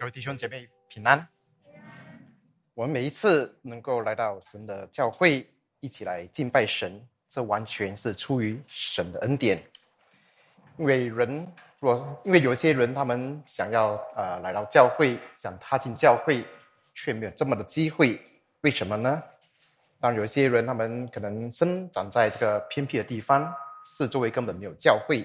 各位弟兄姐妹平安。我们每一次能够来到神的教会，一起来敬拜神，这完全是出于神的恩典。因为人若因为有些人他们想要呃来到教会，想踏进教会，却没有这么的机会，为什么呢？当然，有些人他们可能生长在这个偏僻的地方，四周围根本没有教会；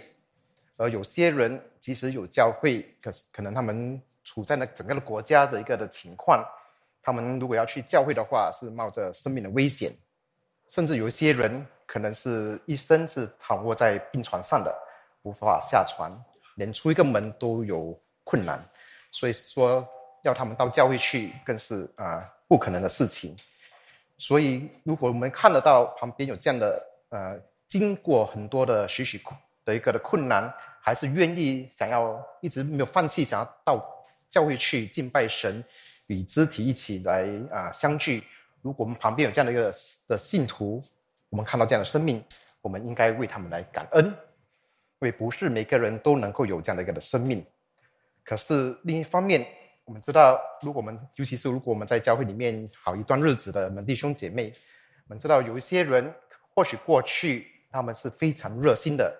而有些人即使有教会，可是可能他们处在那整个的国家的一个的情况，他们如果要去教会的话，是冒着生命的危险，甚至有一些人可能是一生是躺卧在病床上的，无法下床，连出一个门都有困难，所以说要他们到教会去，更是啊不可能的事情。所以，如果我们看得到旁边有这样的呃，经过很多的许许的一个的困难，还是愿意想要一直没有放弃，想要到教会去敬拜神，与肢体一起来啊相聚。如果我们旁边有这样的一个的信徒，我们看到这样的生命，我们应该为他们来感恩，因为不是每个人都能够有这样的一个的生命。可是另一方面，我们知道，如果我们尤其是如果我们在教会里面好一段日子的门弟兄姐妹，我们知道有一些人或许过去他们是非常热心的，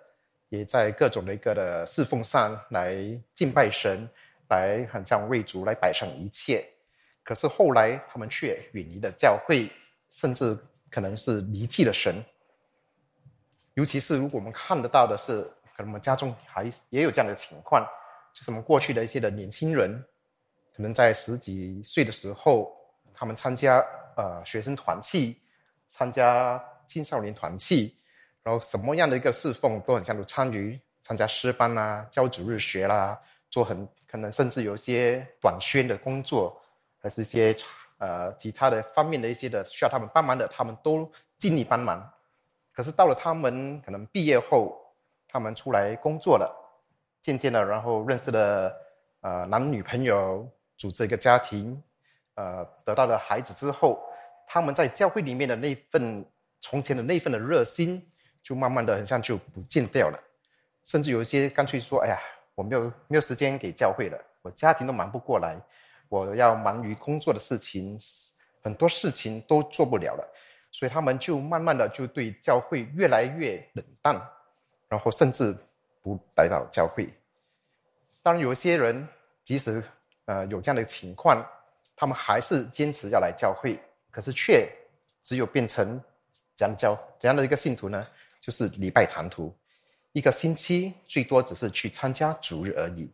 也在各种的一个的侍奉上来敬拜神，来很像为主来摆上一切。可是后来他们却远离了教会，甚至可能是离弃了神。尤其是如果我们看得到的是，可能我们家中还也有这样的情况，就是我们过去的一些的年轻人。可能在十几岁的时候，他们参加呃学生团契，参加青少年团契，然后什么样的一个侍奉都很像都参与，参加诗班啦、教主日学啦，做很可能甚至有一些短宣的工作，还是一些呃其他的方面的一些的需要他们帮忙的，他们都尽力帮忙。可是到了他们可能毕业后，他们出来工作了，渐渐的，然后认识了呃男女朋友。组织一个家庭，呃，得到了孩子之后，他们在教会里面的那份从前的那份的热心，就慢慢的很像就不见掉了。甚至有一些干脆说：“哎呀，我没有没有时间给教会了，我家庭都忙不过来，我要忙于工作的事情，很多事情都做不了了。”所以他们就慢慢的就对教会越来越冷淡，然后甚至不来到教会。当然，有些人即使。呃，有这样的情况，他们还是坚持要来教会，可是却只有变成怎样教怎样的一个信徒呢？就是礼拜堂徒，一个星期最多只是去参加主日而已。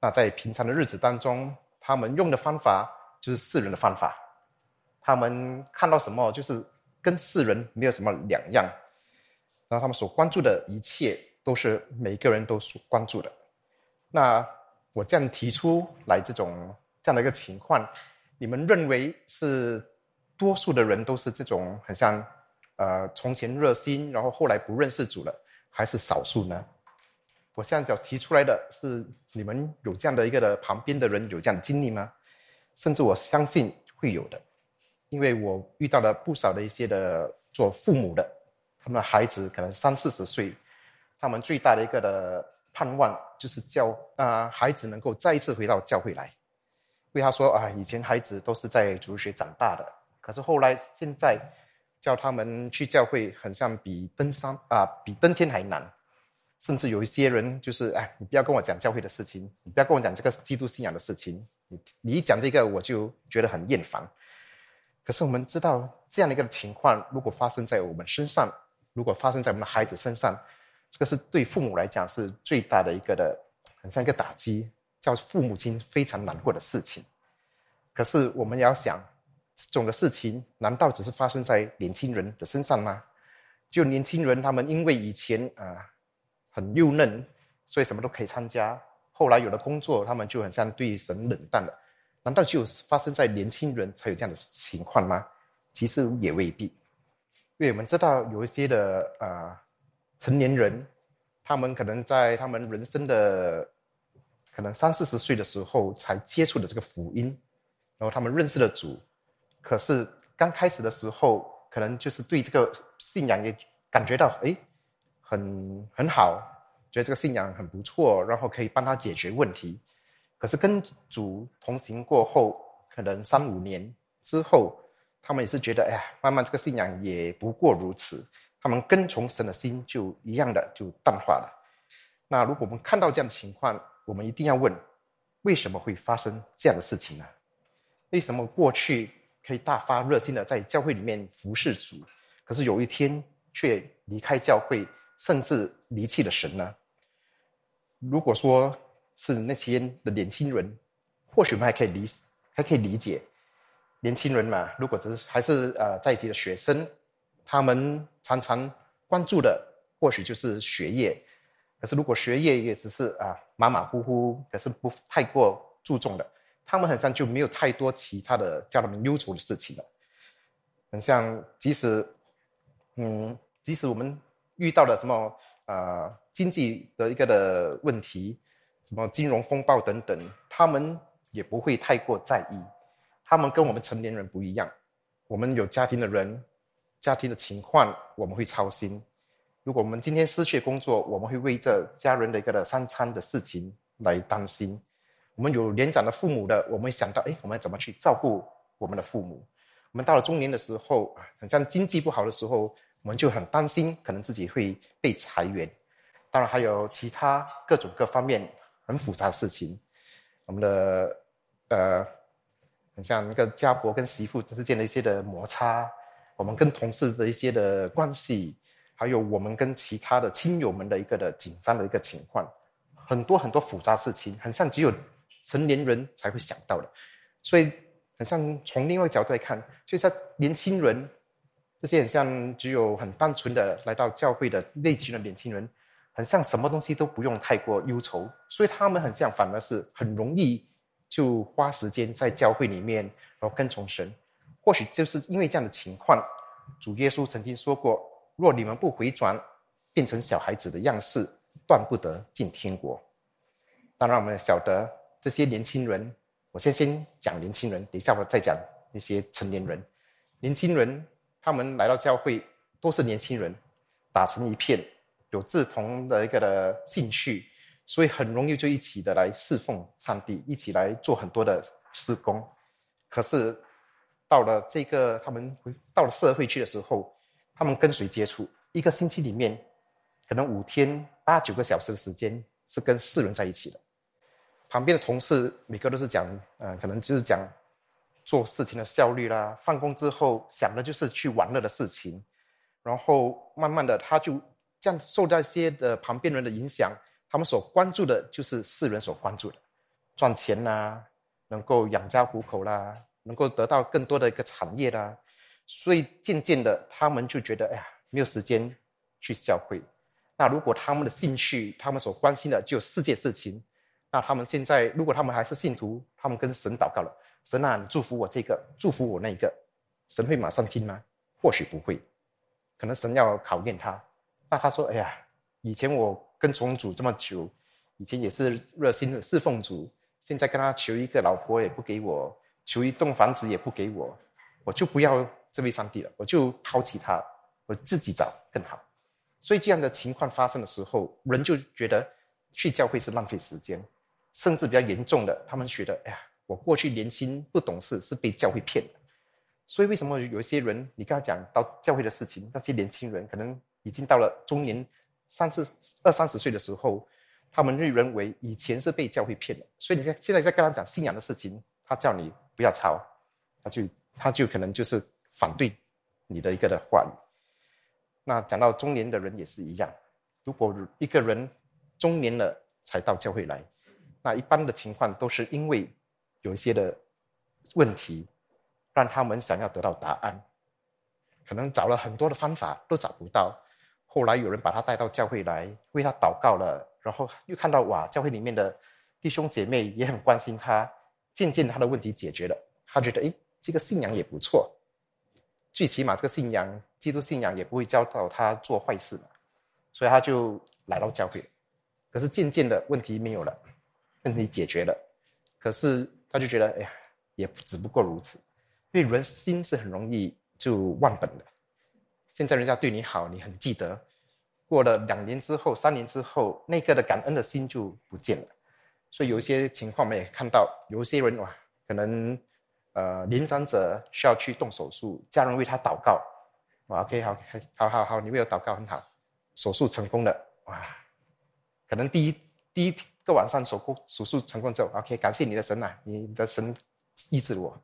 那在平常的日子当中，他们用的方法就是世人的方法，他们看到什么就是跟世人没有什么两样，然后他们所关注的一切都是每个人都所关注的。那。我这样提出来，这种这样的一个情况，你们认为是多数的人都是这种很像，呃，从前热心，然后后来不认识主了，还是少数呢？我现在要提出来的是，你们有这样的一个的旁边的人有这样的经历吗？甚至我相信会有的，因为我遇到了不少的一些的做父母的，他们的孩子可能三四十岁，他们最大的一个的。盼望就是教啊，孩子能够再一次回到教会来。为他说啊，以前孩子都是在主学长大的，可是后来现在叫他们去教会，很像比登山啊，比登天还难。甚至有一些人就是哎，你不要跟我讲教会的事情，你不要跟我讲这个基督信仰的事情。你你一讲这个，我就觉得很厌烦。可是我们知道这样的一个情况，如果发生在我们身上，如果发生在我们的孩子身上。这个是对父母来讲是最大的一个的，很像一个打击，叫父母亲非常难过的事情。可是我们要想，这种的事情难道只是发生在年轻人的身上吗？就年轻人他们因为以前啊很幼嫩，所以什么都可以参加，后来有了工作，他们就很像对神冷淡了。难道就发生在年轻人才有这样的情况吗？其实也未必，因为我们知道有一些的啊。成年人，他们可能在他们人生的可能三四十岁的时候才接触的这个福音，然后他们认识了主，可是刚开始的时候，可能就是对这个信仰也感觉到哎，很很好，觉得这个信仰很不错，然后可以帮他解决问题。可是跟主同行过后，可能三五年之后，他们也是觉得，哎呀，慢慢这个信仰也不过如此，他们跟从神的心就一样的就淡化了。那如果我们看到这样的情况，我们一定要问：为什么会发生这样的事情呢？为什么过去可以大发热心的在教会里面服侍主，可是有一天却离开教会，甚至离弃了神呢？如果说是那些的年轻人，或许我们还可以理还可以理解，年轻人嘛，如果只是还是呃在籍的学生，他们常常关注的或许就是学业。可是，如果学业也只是啊马马虎虎，可是不太过注重的，他们好像就没有太多其他的叫他们忧愁的事情了。很像，即使嗯，即使我们遇到了什么啊经济的一个的问题，什么金融风暴等等，他们也不会太过在意。他们跟我们成年人不一样，我们有家庭的人，家庭的情况我们会操心。如果我们今天失去工作，我们会为这家人的一个的三餐的事情来担心。我们有年长的父母的，我们想到，哎，我们怎么去照顾我们的父母？我们到了中年的时候，很像经济不好的时候，我们就很担心，可能自己会被裁员。当然还有其他各种各方面很复杂的事情。我们的呃，很像那个家婆跟媳妇之间的一些的摩擦，我们跟同事的一些的关系。还有我们跟其他的亲友们的一个的紧张的一个情况，很多很多复杂事情，很像只有成年人才会想到的，所以很像从另外角度来看，就像年轻人这些很像只有很单纯的来到教会的内群的年轻人，很像什么东西都不用太过忧愁，所以他们很像反而是很容易就花时间在教会里面，然后跟从神。或许就是因为这样的情况，主耶稣曾经说过。若你们不回转，变成小孩子的样式，断不得进天国。当然，我们晓得这些年轻人，我先先讲年轻人，等一下我再讲那些成年人。年轻人他们来到教会，都是年轻人，打成一片，有志同的一个的兴趣，所以很容易就一起的来侍奉上帝，一起来做很多的施工。可是到了这个他们回到了社会去的时候，他们跟谁接触？一个星期里面，可能五天八九个小时的时间是跟四人在一起的。旁边的同事每个都是讲，嗯，可能就是讲做事情的效率啦。放工之后想的就是去玩乐的事情，然后慢慢的他就这样受到一些的旁边人的影响，他们所关注的就是世人所关注的，赚钱啦，能够养家糊口啦，能够得到更多的一个产业啦。所以渐渐的，他们就觉得，哎呀，没有时间去教会。那如果他们的兴趣，他们所关心的就世界事情，那他们现在，如果他们还是信徒，他们跟神祷告了，神啊，你祝福我这个，祝福我那个，神会马上听吗？或许不会，可能神要考验他。那他说，哎呀，以前我跟从主这么久，以前也是热心的侍奉主，现在跟他求一个老婆也不给我，求一栋房子也不给我，我就不要。这位上帝了，我就抛弃他，我自己找更好。所以这样的情况发生的时候，人就觉得去教会是浪费时间，甚至比较严重的，他们觉得，哎呀，我过去年轻不懂事，是被教会骗的。所以为什么有一些人，你跟他讲到教会的事情，那些年轻人可能已经到了中年，三十二三十岁的时候，他们会认为以前是被教会骗的。所以你看，现在在跟他讲信仰的事情，他叫你不要抄，他就他就可能就是。反对你的一个的话语。那讲到中年的人也是一样，如果一个人中年了才到教会来，那一般的情况都是因为有一些的问题，让他们想要得到答案，可能找了很多的方法都找不到。后来有人把他带到教会来，为他祷告了，然后又看到哇，教会里面的弟兄姐妹也很关心他，渐渐他的问题解决了，他觉得诶，这个信仰也不错。最起码这个信仰，基督信仰也不会教导他做坏事嘛，所以他就来到教会。可是渐渐的问题没有了，问题解决了，可是他就觉得，哎呀，也只不过如此。因为人心是很容易就忘本的。现在人家对你好，你很记得，过了两年之后、三年之后，那个的感恩的心就不见了。所以有一些情况我们也看到，有些人哇，可能呃年长者需要去动手术，家人为他祷告，哇，OK，好，好好好，你为我祷告很好，手术成功了，哇，可能第一第一一个晚上手术手术成功之后，OK，感谢你的神啊，你的神医治我。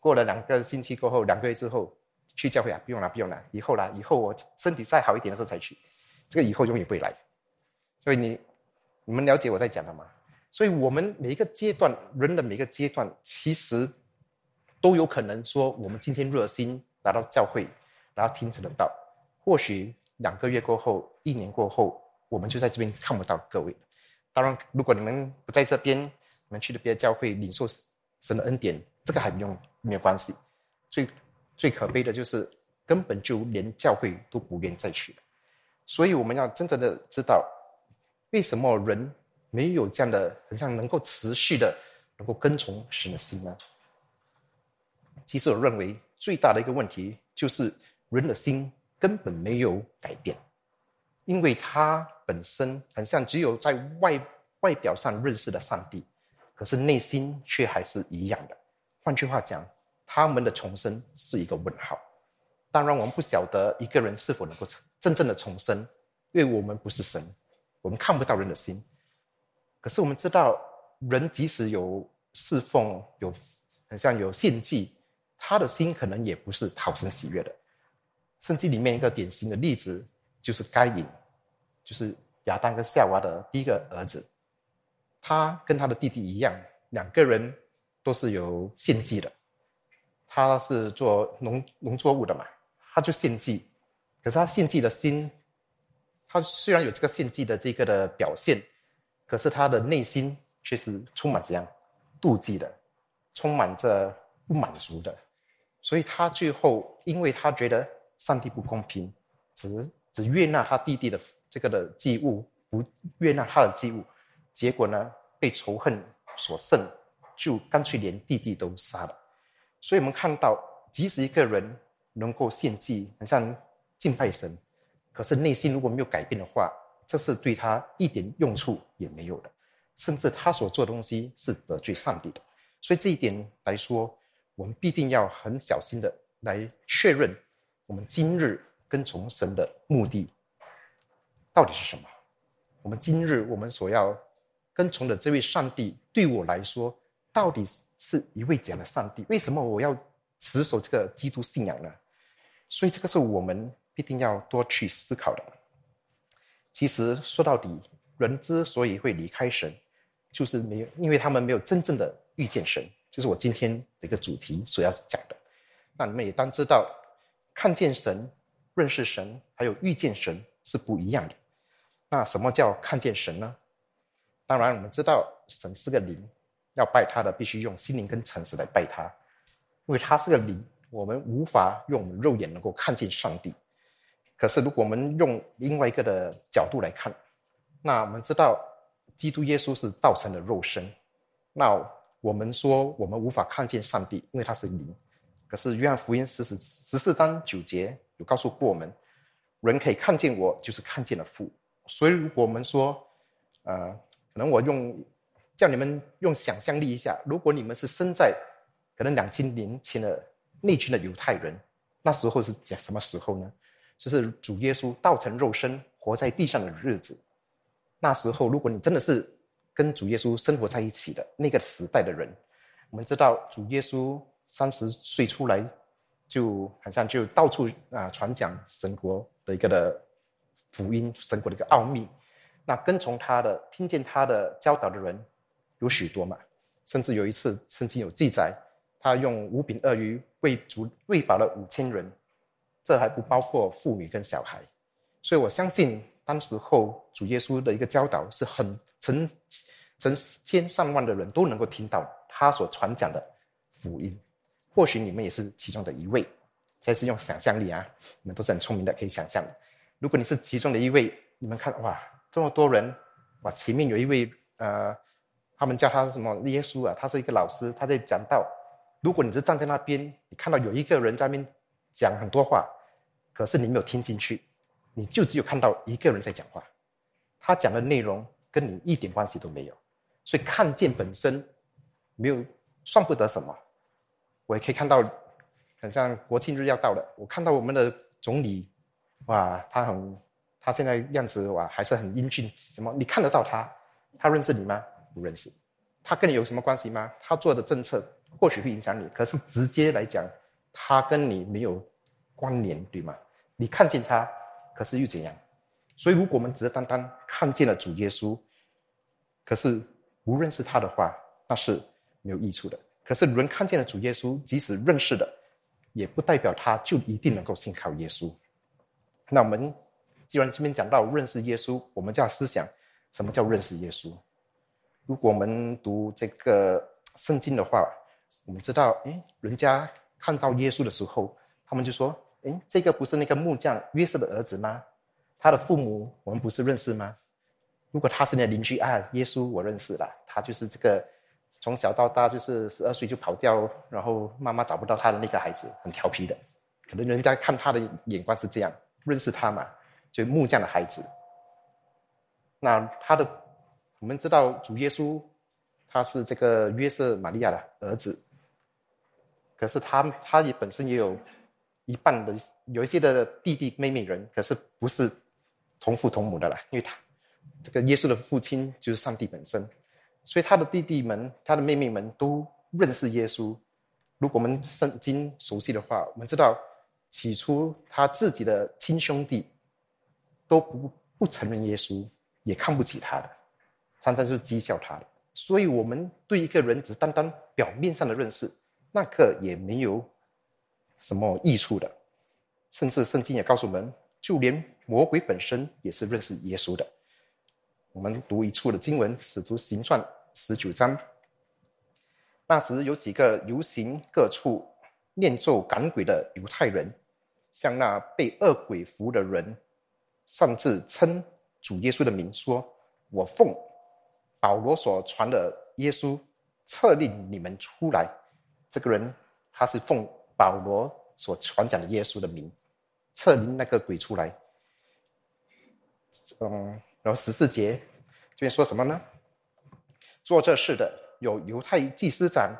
过了两个星期过后，两个月之后去教会啊，不用了，不用了，以后啦，以后我身体再好一点的时候才去，这个以后永远不会来。所以你你们了解我在讲的吗？所以我们每一个阶段，人的每一个阶段，其实都有可能说，我们今天热心来到教会，然后听得到，或许两个月过后，一年过后，我们就在这边看不到各位。当然，如果你们不在这边，你们去了别的教会领受神的恩典，这个还不用没有关系。最最可悲的就是根本就连教会都不愿再去。所以我们要真正的知道，为什么人。没有这样的，很像能够持续的，能够跟从神的心呢？其实我认为最大的一个问题就是人的心根本没有改变，因为他本身很像只有在外外表上认识了上帝，可是内心却还是一样的。换句话讲，他们的重生是一个问号。当然，我们不晓得一个人是否能够真正的重生，因为我们不是神，我们看不到人的心。可是我们知道，人即使有侍奉，有很像有献祭，他的心可能也不是讨神喜悦的。圣经里面一个典型的例子就是该隐，就是亚当跟夏娃的第一个儿子。他跟他的弟弟一样，两个人都是有献祭的。他是做农农作物的嘛，他就献祭。可是他献祭的心，他虽然有这个献祭的这个的表现。可是他的内心却是充满这样妒忌的，充满着不满足的，所以他最后，因为他觉得上帝不公平，只只悦纳他弟弟的这个的祭物，不悦纳他的祭物，结果呢，被仇恨所胜，就干脆连弟弟都杀了。所以我们看到，即使一个人能够献祭，很像敬拜神，可是内心如果没有改变的话，这是对他一点用处也没有的，甚至他所做的东西是得罪上帝的。所以这一点来说，我们必定要很小心的来确认，我们今日跟从神的目的到底是什么？我们今日我们所要跟从的这位上帝，对我来说，到底是一位怎样的上帝？为什么我要持守这个基督信仰呢？所以这个是我们必定要多去思考的。其实说到底，人之所以会离开神，就是没有，因为他们没有真正的遇见神，就是我今天的一个主题所要讲的。那你们也当知道，看见神、认识神，还有遇见神是不一样的。那什么叫看见神呢？当然，我们知道神是个灵，要拜他的必须用心灵跟诚实来拜他，因为他是个灵，我们无法用肉眼能够看见上帝。可是，如果我们用另外一个的角度来看，那我们知道，基督耶稣是道成的肉身。那我们说，我们无法看见上帝，因为他是灵。可是，约翰福音十十十四章九节有告诉过我们，人可以看见我，就是看见了父。所以，如果我们说，呃，可能我用叫你们用想象力一下，如果你们是生在可能两千年前的那群的犹太人，那时候是讲什么时候呢？就是主耶稣道成肉身活在地上的日子，那时候如果你真的是跟主耶稣生活在一起的那个时代的人，我们知道主耶稣三十岁出来，就好像就到处啊传讲神国的一个的福音，神国的一个奥秘。那跟从他的、听见他的教导的人有许多嘛，甚至有一次圣经有记载，他用五饼二鱼喂主喂饱了五千人。这还不包括妇女跟小孩，所以我相信当时候主耶稣的一个教导是很成成千上万的人都能够听到他所传讲的福音。或许你们也是其中的一位，这是用想象力啊，你们都是很聪明的，可以想象。如果你是其中的一位，你们看哇，这么多人，哇，前面有一位呃，他们叫他什么耶稣啊，他是一个老师，他在讲道。如果你是站在那边，你看到有一个人在那边。讲很多话，可是你没有听进去，你就只有看到一个人在讲话，他讲的内容跟你一点关系都没有。所以看见本身没有算不得什么。我也可以看到，很像国庆日要到了，我看到我们的总理，哇，他很，他现在样子哇还是很英俊。什么？你看得到他？他认识你吗？不认识。他跟你有什么关系吗？他做的政策或许会影响你，可是直接来讲，他跟你没有关联，对吗？你看见他，可是又怎样？所以，如果我们只是单单看见了主耶稣，可是不认识他的话，那是没有益处的。可是，人看见了主耶稣，即使认识的，也不代表他就一定能够信靠耶稣。那我们既然这边讲到认识耶稣，我们就要思想什么叫认识耶稣。如果我们读这个圣经的话，我们知道，哎，人家看到耶稣的时候，他们就说：“哎，这个不是那个木匠约瑟的儿子吗？他的父母我们不是认识吗？如果他是你的邻居啊，耶稣我认识了，他就是这个从小到大就是十二岁就跑掉，然后妈妈找不到他的那个孩子，很调皮的。可能人家看他的眼光是这样，认识他嘛，就木匠的孩子。那他的。”我们知道主耶稣他是这个约瑟玛利亚的儿子，可是他他也本身也有一半的有一些的弟弟妹妹人，可是不是同父同母的啦，因为他这个耶稣的父亲就是上帝本身，所以他的弟弟们、他的妹妹们都认识耶稣。如果我们圣经熟悉的话，我们知道起初他自己的亲兄弟都不不承认耶稣，也看不起他的。常常是讥笑他的，所以我们对一个人只单单表面上的认识，那个也没有什么益处的。甚至圣经也告诉我们，就连魔鬼本身也是认识耶稣的。我们读一处的经文，《使徒行传》十九章。那时有几个游行各处念咒赶鬼的犹太人，向那被恶鬼服的人，擅自称主耶稣的名，说：“我奉。”保罗所传的耶稣策令你们出来，这个人他是奉保罗所传讲的耶稣的名，策令那个鬼出来。嗯，然后十四节这边说什么呢？做这事的有犹太祭司长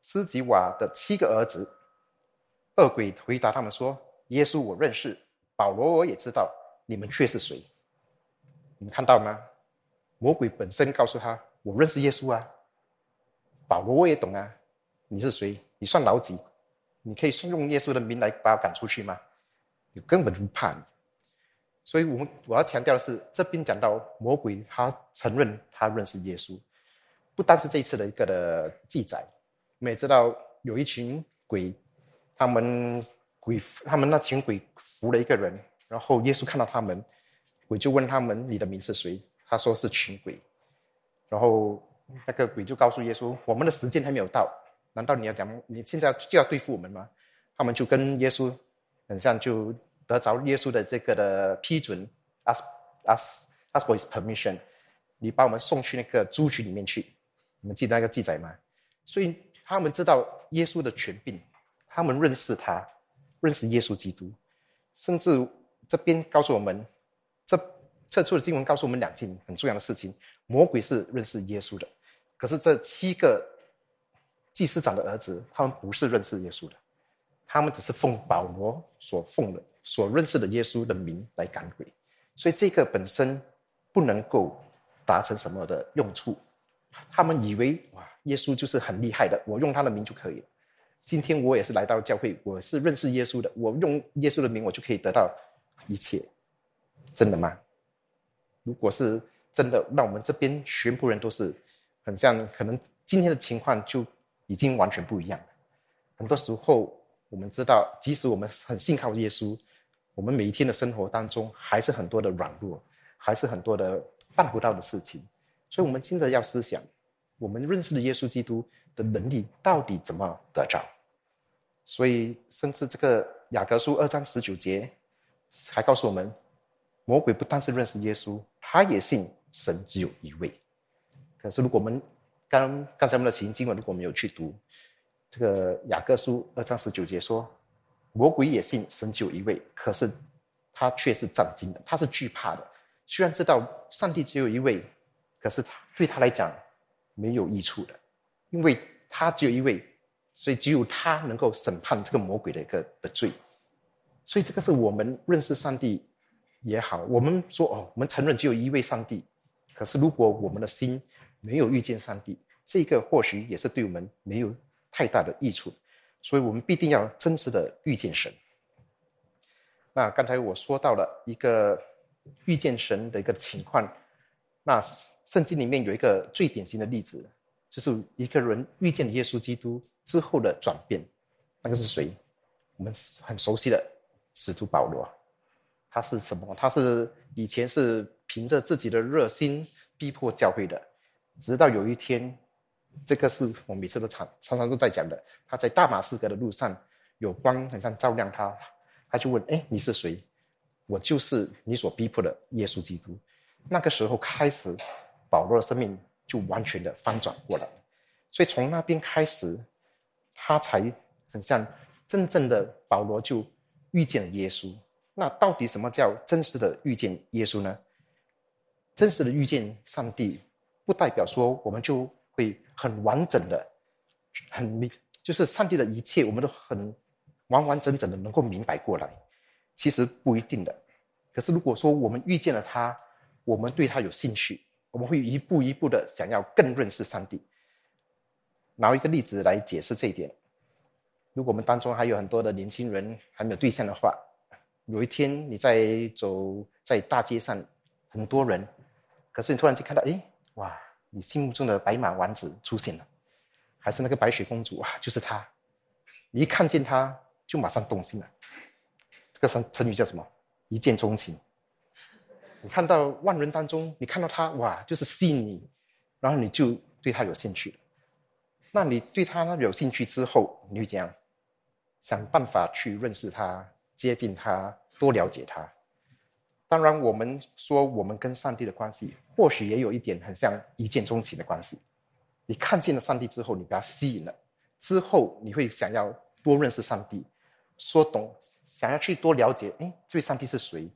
斯吉瓦的七个儿子。恶鬼回答他们说：“耶稣我认识，保罗我也知道，你们却是谁？你们看到吗？”魔鬼本身告诉他：“我认识耶稣啊，保罗我也懂啊，你是谁？你算老几？你可以用耶稣的名来把我赶出去吗？你根本就不怕你。”所以，我们我要强调的是，这边讲到魔鬼他承认他认识耶稣，不单是这一次的一个的记载。我们也知道有一群鬼，他们鬼他们那群鬼服了一个人，然后耶稣看到他们，鬼就问他们：“你的名是谁？”他说是群鬼，然后那个鬼就告诉耶稣：“我们的时间还没有到，难道你要讲你现在就要对付我们吗？”他们就跟耶稣很像，就得着耶稣的这个的批准，ask ask ask for his permission，你把我们送去那个猪群里面去。你们记得那个记载吗？所以他们知道耶稣的权柄，他们认识他，认识耶稣基督，甚至这边告诉我们这。这处的经文告诉我们两件很重要的事情：魔鬼是认识耶稣的，可是这七个祭司长的儿子，他们不是认识耶稣的，他们只是奉保罗所奉的、所认识的耶稣的名来赶鬼，所以这个本身不能够达成什么的用处。他们以为哇，耶稣就是很厉害的，我用他的名就可以了。今天我也是来到教会，我是认识耶稣的，我用耶稣的名，我就可以得到一切，真的吗？如果是真的，那我们这边全部人都是很像，可能今天的情况就已经完全不一样了。很多时候，我们知道，即使我们很信靠耶稣，我们每一天的生活当中还是很多的软弱，还是很多的办不到的事情。所以，我们真的要思想，我们认识的耶稣基督的能力到底怎么得着？所以，甚至这个雅各书二章十九节还告诉我们。魔鬼不但是认识耶稣，他也信神只有一位。可是，如果我们刚刚才我们的情经文，如果我们有去读这个雅各书二章十九节，说魔鬼也信神只有一位，可是他却是战惊的，他是惧怕的。虽然知道上帝只有一位，可是他对他来讲，没有益处的，因为他只有一位，所以只有他能够审判这个魔鬼的一个的罪。所以这个是我们认识上帝也好，我们说哦，我们承认只有一位上帝。可是如果我们的心没有遇见上帝，这个或许也是对我们没有太大的益处。所以我们必定要真实的遇见神。那刚才我说到了一个遇见神的一个情况，那圣经里面有一个最典型的例子，就是一个人遇见耶稣基督之后的转变。那个是谁？我们很熟悉的。使徒保罗，他是什么？他是以前是凭着自己的热心逼迫教会的，直到有一天，这个是我每次都常常常都在讲的。他在大马士革的路上，有光很像照亮他，他就问：“哎，你是谁？”我就是你所逼迫的耶稣基督。那个时候开始，保罗的生命就完全的翻转过来。所以从那边开始，他才很像真正的保罗就。遇见了耶稣，那到底什么叫真实的遇见耶稣呢？真实的遇见上帝，不代表说我们就会很完整的、很明，就是上帝的一切，我们都很完完整整的能够明白过来。其实不一定的。可是如果说我们遇见了他，我们对他有兴趣，我们会一步一步的想要更认识上帝。拿一个例子来解释这一点。如果我们当中还有很多的年轻人还没有对象的话，有一天你在走在大街上，很多人，可是你突然间看到，哎，哇，你心目中的白马王子出现了，还是那个白雪公主啊，就是他，你一看见他就马上动心了，这个成成语叫什么？一见钟情。你看到万人当中，你看到他，哇，就是吸引你，然后你就对他有兴趣了。那你对他有兴趣之后，你会怎样？想办法去认识他、接近他、多了解他。当然，我们说我们跟上帝的关系，或许也有一点很像一见钟情的关系。你看见了上帝之后，你被他吸引了，之后你会想要多认识上帝，说懂，想要去多了解。哎，这位上帝是谁？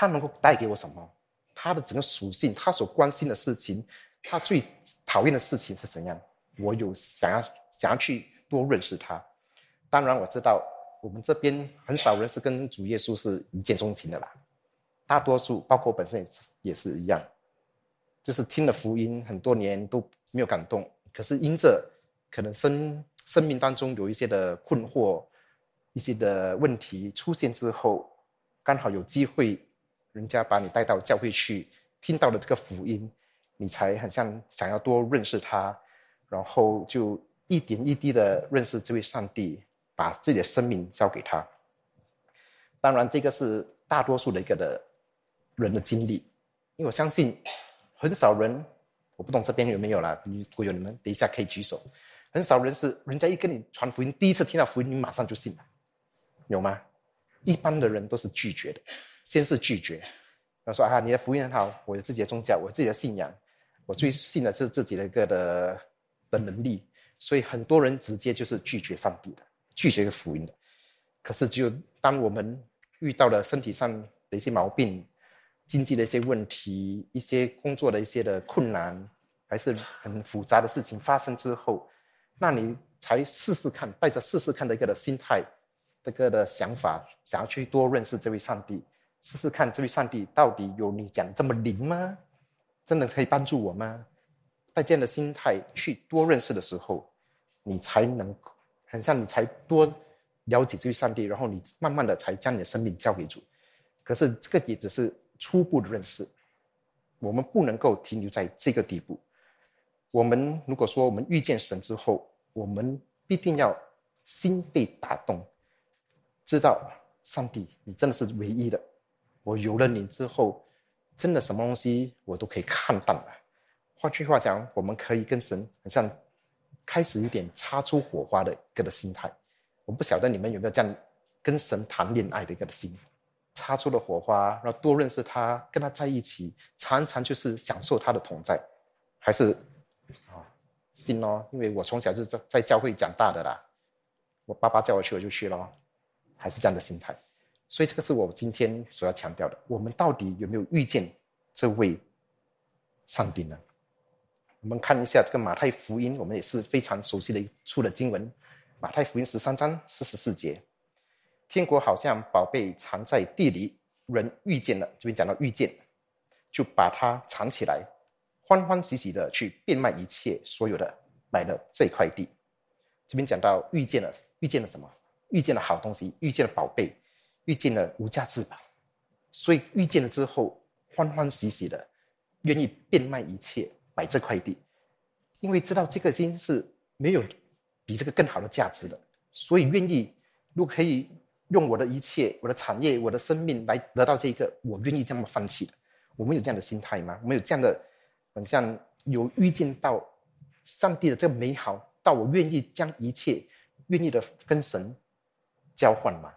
他能够带给我什么？他的整个属性，他所关心的事情，他最讨厌的事情是怎样？我有想要想要去多认识他。当然我知道，我们这边很少人是跟主耶稣是一见钟情的啦。大多数，包括本身也是也是一样，就是听了福音很多年都没有感动。可是因着可能生生命当中有一些的困惑、一些的问题出现之后，刚好有机会，人家把你带到教会去，听到了这个福音，你才很像想要多认识他，然后就一点一滴的认识这位上帝。把自己的生命交给他。当然，这个是大多数的一个的人的经历，因为我相信很少人，我不懂这边有没有啦。如果有你们，等一下可以举手。很少人是人家一跟你传福音，第一次听到福音，你马上就信了，有吗？一般的人都是拒绝的，先是拒绝，他说啊，你的福音很好，我有自己的宗教，我自己的信仰，我最信的是自己的一个的的能力，所以很多人直接就是拒绝上帝的。拒绝福音的，可是只有当我们遇到了身体上的一些毛病、经济的一些问题、一些工作的一些的困难，还是很复杂的事情发生之后，那你才试试看，带着试试看的一个的心态、这个的想法，想要去多认识这位上帝，试试看这位上帝到底有你讲的这么灵吗？真的可以帮助我吗？带这样的心态去多认识的时候，你才能。很像你才多了解这位上帝，然后你慢慢的才将你的生命交给主。可是这个也只是初步的认识，我们不能够停留在这个地步。我们如果说我们遇见神之后，我们必定要心被打动，知道上帝你真的是唯一的。我有了你之后，真的什么东西我都可以看淡了。换句话讲，我们可以跟神很像。开始有点擦出火花的一个的心态，我不晓得你们有没有这样跟神谈恋爱的一个的心，擦出了火花，然后多认识他，跟他在一起，常常就是享受他的同在，还是啊，信哦，因为我从小就在在教会长大的啦，我爸爸叫我去我就去了，还是这样的心态，所以这个是我今天所要强调的，我们到底有没有遇见这位上帝呢？我们看一下这个马太福音，我们也是非常熟悉的一处的经文。马太福音十三章四十四节，天国好像宝贝藏在地里，人遇见了，这边讲到遇见，就把它藏起来，欢欢喜喜的去变卖一切所有的，买了这块地。这边讲到遇见了，遇见了什么？遇见了好东西，遇见了宝贝，遇见了无价之宝。所以遇见了之后，欢欢喜喜的，愿意变卖一切。买这块地，因为知道这个金是没有比这个更好的价值的，所以愿意，如果可以用我的一切、我的产业、我的生命来得到这个，我愿意这么放弃的。我们有这样的心态吗？我们有这样的，很像有预见到上帝的这个美好，到我愿意将一切愿意的跟神交换吗？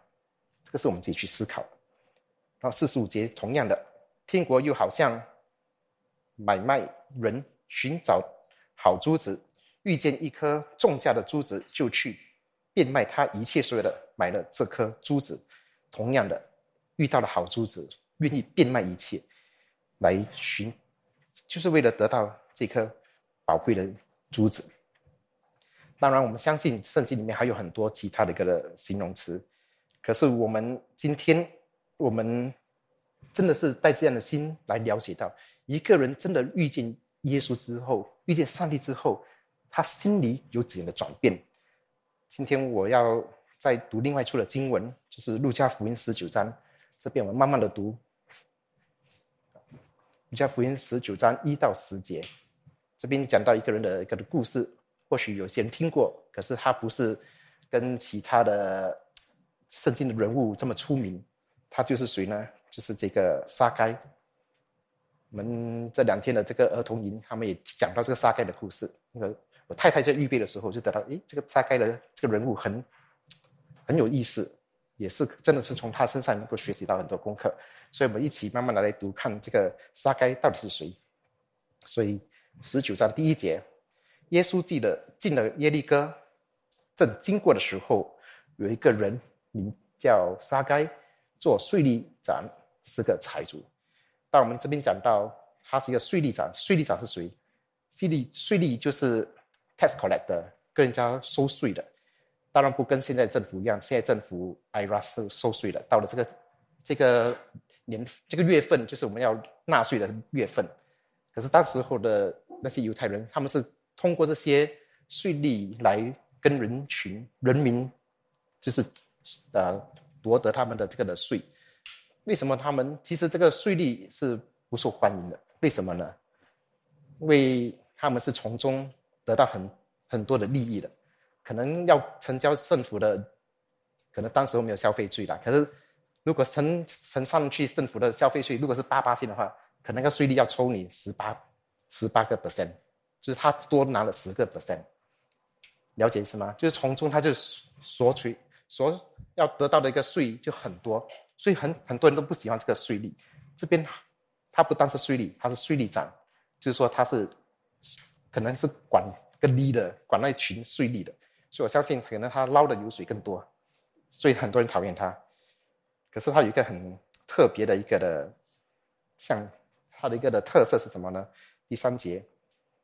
这是我们自己去思考。然后四十五节，同样的，天国又好像买卖人。寻找好珠子，遇见一颗重价的珠子，就去变卖他一切所有的，买了这颗珠子。同样的，遇到了好珠子，愿意变卖一切来寻，就是为了得到这颗宝贵的珠子。当然，我们相信圣经里面还有很多其他的一个形容词。可是我们今天，我们真的是带这样的心来了解到，一个人真的遇见。耶稣之后遇见上帝之后，他心里有怎样的转变？今天我要再读另外一处的经文，就是路加福音十九章。这边我们慢慢的读，路加福音十九章一到十节。这边讲到一个人的一个的故事，或许有些人听过，可是他不是跟其他的圣经的人物这么出名。他就是谁呢？就是这个撒该。我们这两天的这个儿童营，他们也讲到这个沙盖的故事。那个我太太在预备的时候，就得到，诶，这个沙盖的这个人物很很有意思，也是真的是从他身上能够学习到很多功课。所以我们一起慢慢的来读，看这个沙盖到底是谁。所以十九章第一节，耶稣记得进了耶利哥，正经过的时候，有一个人名叫沙盖，做税吏长，是个财主。但我们这边讲到，他是一个税吏长。税吏长是谁？税吏税吏就是 tax collector，跟人家收税的。当然不跟现在政府一样，现在政府 IRA 收收税的。到了这个这个年这个月份，就是我们要纳税的月份。可是当时候的那些犹太人，他们是通过这些税吏来跟人群人民，就是呃夺得他们的这个的税。为什么他们其实这个税率是不受欢迎的？为什么呢？因为他们是从中得到很很多的利益的，可能要成交政府的，可能当时候没有消费税啦。可是如果乘乘上去政府的消费税，如果是八八线的话，可能那个税率要抽你十八十八个 percent，就是他多拿了十个 percent。了解意思吗？就是从中他就索取所要得到的一个税就很多。所以很很多人都不喜欢这个税吏，这边他不单是税吏，他是税吏长，就是说他是可能是管个吏的，管那群税吏的。所以我相信可能他捞的油水更多，所以很多人讨厌他。可是他有一个很特别的一个的，像他的一个的特色是什么呢？第三节，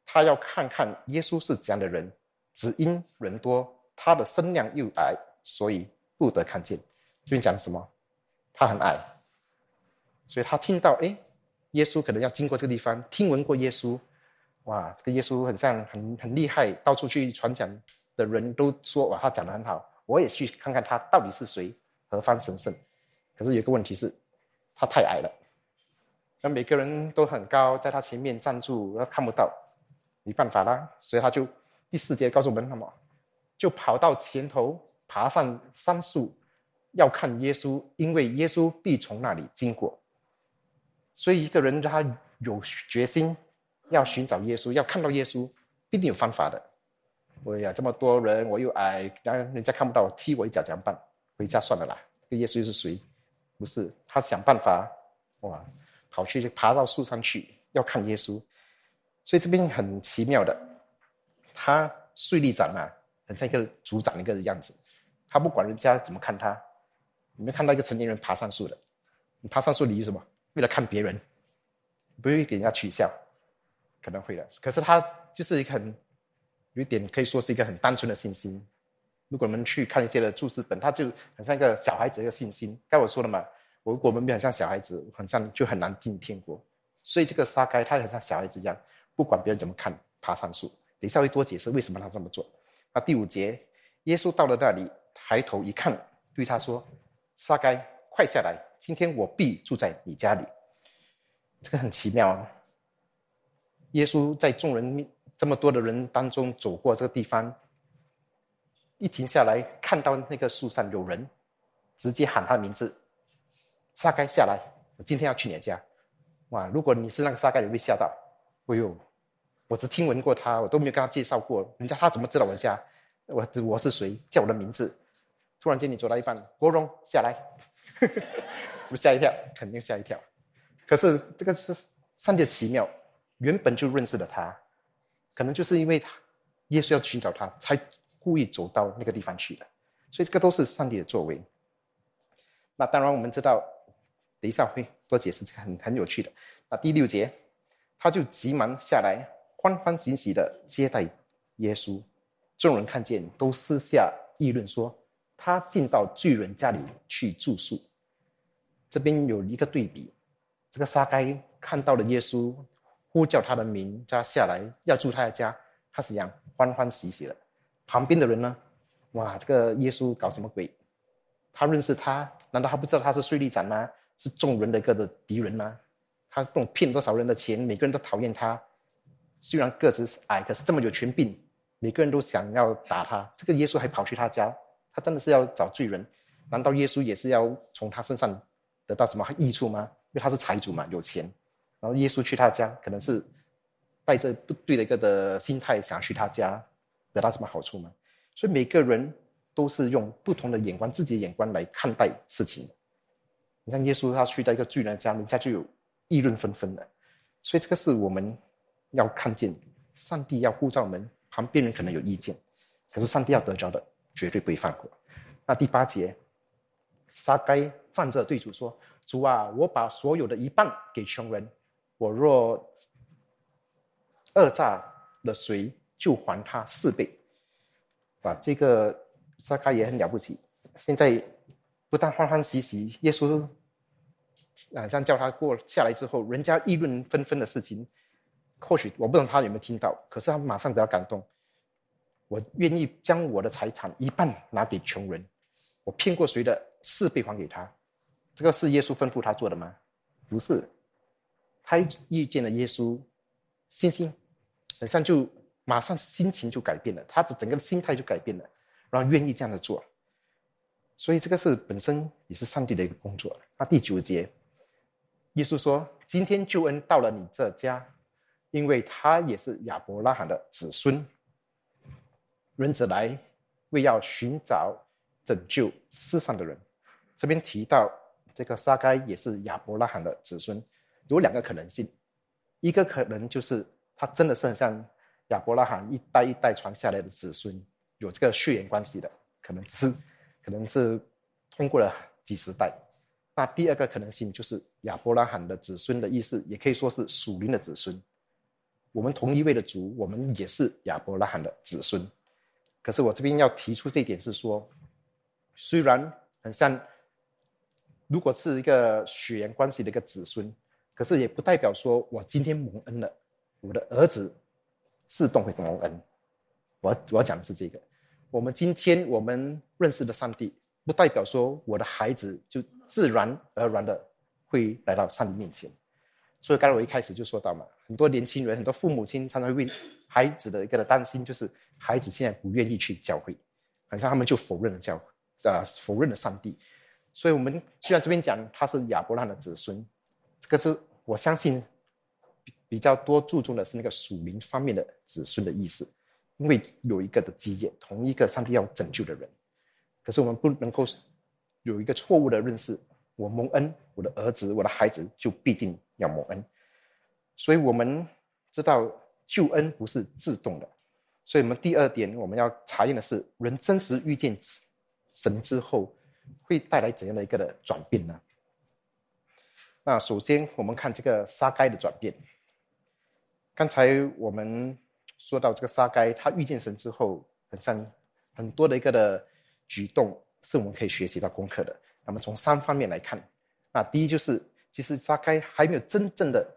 他要看看耶稣是怎样的人，只因人多，他的身量又矮，所以不得看见。这边讲什么？他很矮，所以他听到哎，耶稣可能要经过这个地方，听闻过耶稣，哇，这个耶稣很像很很厉害，到处去传讲的人都说哇，他讲的很好，我也去看看他到底是谁，何方神圣。可是有个问题是，他太矮了，那每个人都很高，在他前面站住，他看不到，没办法啦，所以他就第四节告诉我们什么，就跑到前头，爬上杉树。要看耶稣，因为耶稣必从那里经过。所以一个人他有决心要寻找耶稣，要看到耶稣，必定有方法的。我呀，这么多人，我又矮，然后人家看不到我，踢我一脚怎么办？回家算了啦。这耶稣是谁？不是他想办法哇，跑去爬到树上去要看耶稣。所以这边很奇妙的，他睡立长啊，很像一个族长一个样子，他不管人家怎么看他。你没看到一个成年人爬上树的？你爬上树理由什么？为了看别人，不会给人家取笑。可能会的。可是他就是一个很有一点可以说是一个很单纯的信心。如果我们去看一些的注释本，他就很像一个小孩子一个信心。该我说了嘛，我如果我们很像小孩子，很像就很难进天国。所以这个撒该他很像小孩子一样，不管别人怎么看，爬上树。等一下会多解释为什么他这么做。那第五节，耶稣到了那里，抬头一看，对他说：“撒该，快下来，今天我必住在你家里。”这个很奇妙啊！耶稣在众人这么多的人当中走过这个地方。一停下来，看到那个树上有人，直接喊他的名字：“沙该下来！我今天要去你家。”哇！如果你是那个沙该，你会吓到。哎呦，我只听闻过他，我都没有跟他介绍过。人家他怎么知道我家？我我是谁？叫我的名字。突然间你走到一半，国荣下来，我吓一跳，肯定吓一跳。可是这个是上帝的奇妙，原本就认识了他，可能就是因为他耶稣要寻找他，才。故意走到那个地方去的，所以这个都是上帝的作为。那当然，我们知道，等一下会多解释这个很很有趣的。那第六节，他就急忙下来，欢欢喜喜的接待耶稣。众人看见，都私下议论说，他进到巨人家里去住宿。这边有一个对比，这个沙该看到了耶稣，呼叫他的名，叫他下来要住他的家，他是一样欢欢喜喜的。旁边的人呢？哇，这个耶稣搞什么鬼？他认识他？难道他不知道他是税吏长吗？是众人的一个的敌人吗？他不懂骗多少人的钱，每个人都讨厌他。虽然个子矮，可是这么有权柄，每个人都想要打他。这个耶稣还跑去他家，他真的是要找罪人？难道耶稣也是要从他身上得到什么益处吗？因为他是财主嘛，有钱。然后耶稣去他家，可能是带着不对的一个的心态，想要去他家。得到什么好处吗？所以每个人都是用不同的眼光，自己的眼光来看待事情。你像耶稣，他去到一个巨人家，人家就有议论纷纷的。所以这个是我们要看见，上帝要护照门，旁边人可能有意见，可是上帝要得着的绝对不会放过。那第八节，撒该站着对主说：“主啊，我把所有的一半给穷人，我若讹诈了谁？”就还他四倍，啊，这个撒该也很了不起。现在不但欢欢喜喜，耶稣啊，像叫他过下来之后，人家议论纷纷的事情，或许我不知道他有没有听到，可是他马上得到感动。我愿意将我的财产一半拿给穷人，我骗过谁的四倍还给他。这个是耶稣吩咐他做的吗？不是，他遇见了耶稣，信心好像就。马上心情就改变了，他的整个心态就改变了，然后愿意这样的做，所以这个是本身也是上帝的一个工作。那第九节，耶稣说：“今天救恩到了你这家，因为他也是亚伯拉罕的子孙。人子来为要寻找拯救世上的人。”这边提到这个撒该也是亚伯拉罕的子孙，有两个可能性，一个可能就是他真的是很像。亚伯拉罕一代一代传下来的子孙，有这个血缘关系的，可能是，可能是通过了几十代。那第二个可能性就是亚伯拉罕的子孙的意思，也可以说是属灵的子孙。我们同一位的族，我们也是亚伯拉罕的子孙。可是我这边要提出这一点是说，虽然很像，如果是一个血缘关系的一个子孙，可是也不代表说我今天蒙恩了，我的儿子。自动会蒙恩，我我讲的是这个。我们今天我们认识的上帝，不代表说我的孩子就自然而然的会来到上帝面前。所以刚才我一开始就说到嘛，很多年轻人、很多父母亲常常为孩子的一个的担心，就是孩子现在不愿意去教会，好像他们就否认了教，啊，否认了上帝。所以我们虽然这边讲他是亚伯拉罕的子孙，这个是我相信。比较多注重的是那个属灵方面的子孙的意思，因为有一个的基业，同一个上帝要拯救的人。可是我们不能够有一个错误的认识：我蒙恩，我的儿子、我的孩子就必定要蒙恩。所以我们知道救恩不是自动的。所以我们第二点我们要查验的是：人真实遇见神之后，会带来怎样的一个的转变呢？那首先我们看这个沙该的转变。刚才我们说到这个沙该，他遇见神之后，很像很多的一个的举动，是我们可以学习到功课的。那么从三方面来看，那第一就是，其实沙该还没有真正的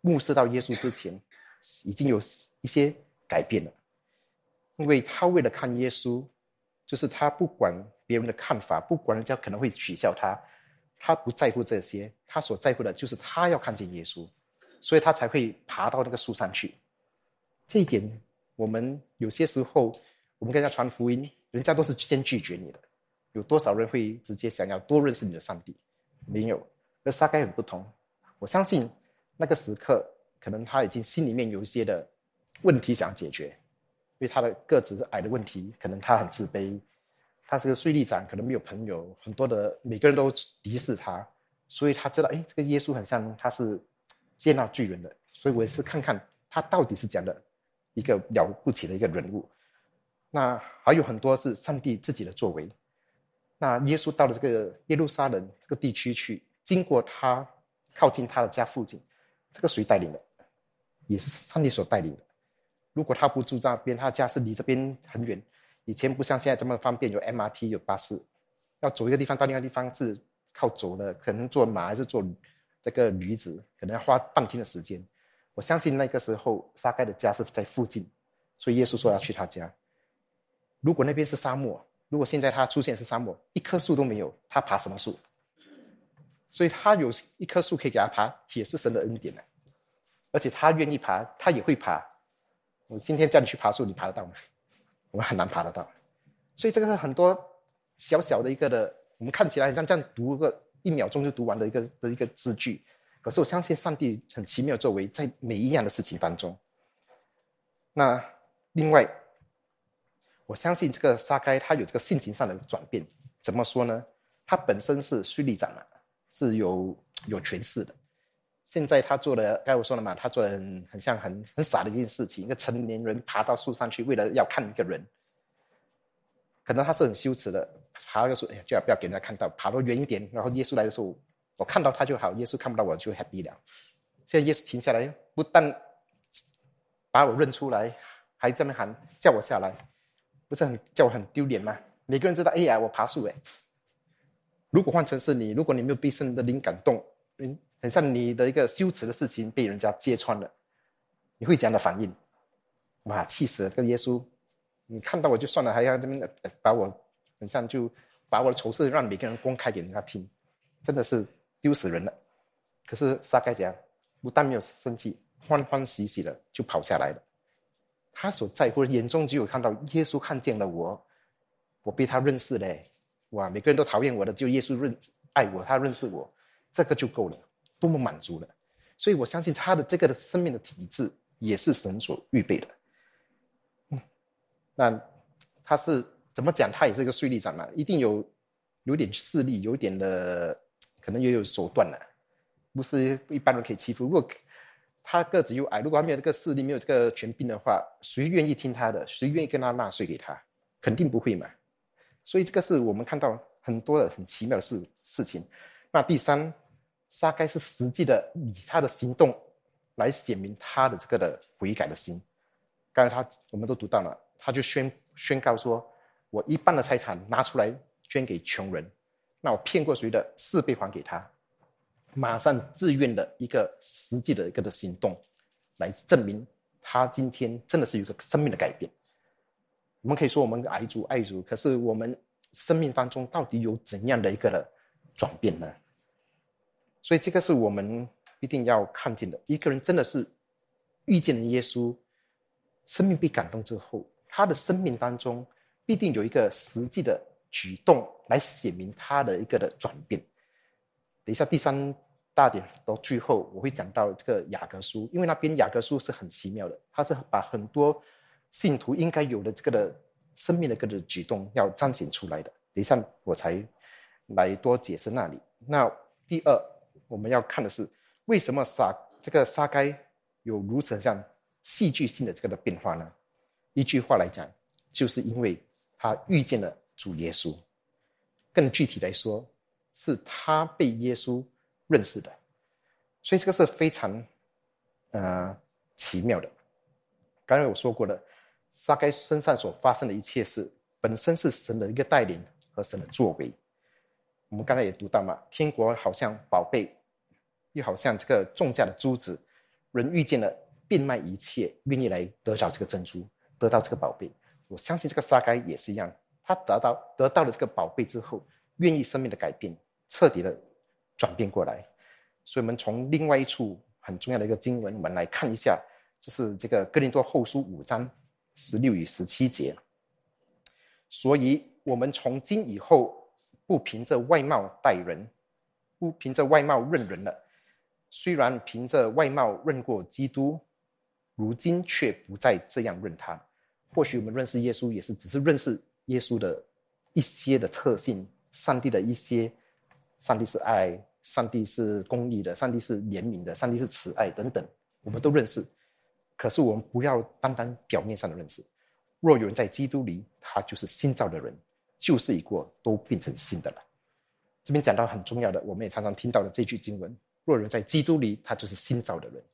目视到耶稣之前，已经有一些改变了，因为他为了看耶稣，就是他不管别人的看法，不管人家可能会取笑他。他不在乎这些，他所在乎的就是他要看见耶稣，所以他才会爬到那个树上去。这一点，我们有些时候，我们跟人家传福音，人家都是先拒绝你的。有多少人会直接想要多认识你的上帝？没有。那撒该很不同。我相信那个时刻，可能他已经心里面有一些的问题想解决，因为他的个子矮的问题，可能他很自卑。他是个税吏长，可能没有朋友，很多的每个人都敌视他，所以他知道，哎，这个耶稣很像他是接纳巨人的，所以我也是看看他到底是讲的一个了不起的一个人物。那还有很多是上帝自己的作为。那耶稣到了这个耶路撒冷这个地区去，经过他靠近他的家附近，这个谁带领的？也是上帝所带领的。如果他不住那边，他家是离这边很远。以前不像现在这么方便，有 MRT 有巴士，要走一个地方到另外地方是靠走的，可能坐马还是坐这个驴子，可能要花半天的时间。我相信那个时候撒盖的家是在附近，所以耶稣说要去他家。如果那边是沙漠，如果现在他出现是沙漠，一棵树都没有，他爬什么树？所以他有一棵树可以给他爬，也是神的恩典呢。而且他愿意爬，他也会爬。我今天叫你去爬树，你爬得到吗？我们很难爬得到，所以这个是很多小小的一个的，我们看起来很像这样读个一秒钟就读完的一个的一个字句，可是我相信上帝很奇妙作为在每一样的事情当中。那另外，我相信这个撒该他有这个性情上的转变，怎么说呢？他本身是虚力长嘛，是有有权势的，现在他做的，刚才我说了嘛，他做的很很像很很傻的一件事情。一个成年人爬到树上去，为了要看一个人，可能他是很羞耻的，爬个树，哎呀，最好不要给人家看到，爬得远一点。然后耶稣来的时候，我看到他就好，耶稣看不到我就 happy 了。现在耶稣停下来，不但把我认出来，还这么喊叫我下来，不是很叫我很丢脸吗？每个人知道，哎呀，我爬树哎。如果换成是你，如果你没有被圣的灵感动，嗯。很像你的一个羞耻的事情被人家揭穿了，你会怎样的反应？哇，气死了！这个耶稣，你看到我就算了，还要这么把我，很像就把我的丑事让每个人公开给人家听，真的是丢死人了。可是撒该讲，不但没有生气，欢欢喜喜的就跑下来了。他所在乎的眼中只有看到耶稣看见了我，我被他认识嘞。哇，每个人都讨厌我的，就耶稣认爱我，他认识我，这个就够了。多么满足了，所以我相信他的这个的生命的体质也是神所预备的。嗯，那他是怎么讲？他也是一个税吏长嘛，一定有有点势力，有点的可能也有手段了，不是一般人可以欺负。如果他个子又矮，如果他没有这个势力，没有这个权柄的话，谁愿意听他的？谁愿意跟他纳税给他？肯定不会嘛。所以这个是我们看到很多的很奇妙的事事情。那第三。撒该是实际的以他的行动来显明他的这个的悔改的心。刚才他我们都读到了，他就宣宣告说：“我一半的财产拿出来捐给穷人，那我骗过谁的四倍还给他。”马上自愿的一个实际的一个的行动，来证明他今天真的是有个生命的改变。我们可以说我们爱主爱主，可是我们生命当中到底有怎样的一个的转变呢？所以这个是我们一定要看见的。一个人真的是遇见了耶稣，生命被感动之后，他的生命当中必定有一个实际的举动来显明他的一个的转变。等一下第三大点到最后，我会讲到这个雅各书，因为那边雅各书是很奇妙的，他是把很多信徒应该有的这个的生命的个的举动要彰显出来的。等一下我才来多解释那里。那第二。我们要看的是，为什么撒这个撒该有如此像戏剧性的这个的变化呢？一句话来讲，就是因为他遇见了主耶稣。更具体来说，是他被耶稣认识的。所以这个是非常呃奇妙的。刚才我说过了，撒该身上所发生的一切事，本身是神的一个带领和神的作为。我们刚才也读到嘛，天国好像宝贝，又好像这个重价的珠子，人遇见了，变卖一切，愿意来得着这个珍珠，得到这个宝贝。我相信这个撒该也是一样，他得到得到了这个宝贝之后，愿意生命的改变，彻底的转变过来。所以，我们从另外一处很重要的一个经文，我们来看一下，就是这个哥林多后书五章十六与十七节。所以，我们从今以后。不凭着外貌待人，不凭着外貌认人了。虽然凭着外貌认过基督，如今却不再这样认他。或许我们认识耶稣，也是只是认识耶稣的一些的特性，上帝的一些，上帝是爱，上帝是公义的，上帝是怜悯的，上帝是慈爱等等，我们都认识。可是我们不要单单表面上的认识。若有人在基督里，他就是新造的人。旧事已过，都变成新的了。这边讲到很重要的，我们也常常听到的这句经文：若有人在基督里，他就是新造的人。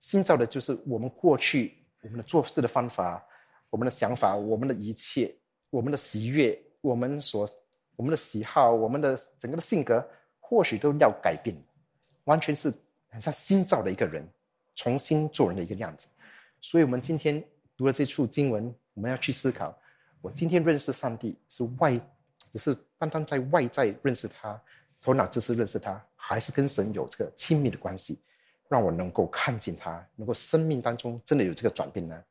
新造的，就是我们过去我们的做事的方法、我们的想法、我们的一切、我们的喜悦、我们所、我们的喜好、我们的整个的性格，或许都要改变，完全是很像新造的一个人，重新做人的一个样子。所以，我们今天读了这处经文，我们要去思考。我今天认识上帝是外，只是单单在外在认识他，头脑知识认识他，还是跟神有这个亲密的关系，让我能够看见他，能够生命当中真的有这个转变呢？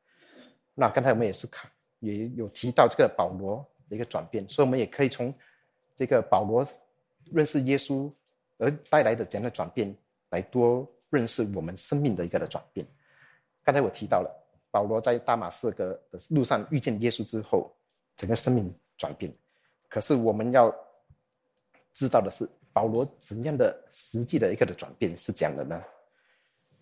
那刚才我们也是看，也有提到这个保罗的一个转变，所以我们也可以从这个保罗认识耶稣而带来的这样的转变，来多认识我们生命的一个的转变。刚才我提到了保罗在大马士革的路上遇见耶稣之后。整个生命转变，可是我们要知道的是，保罗怎样的实际的一个的转变是讲的呢？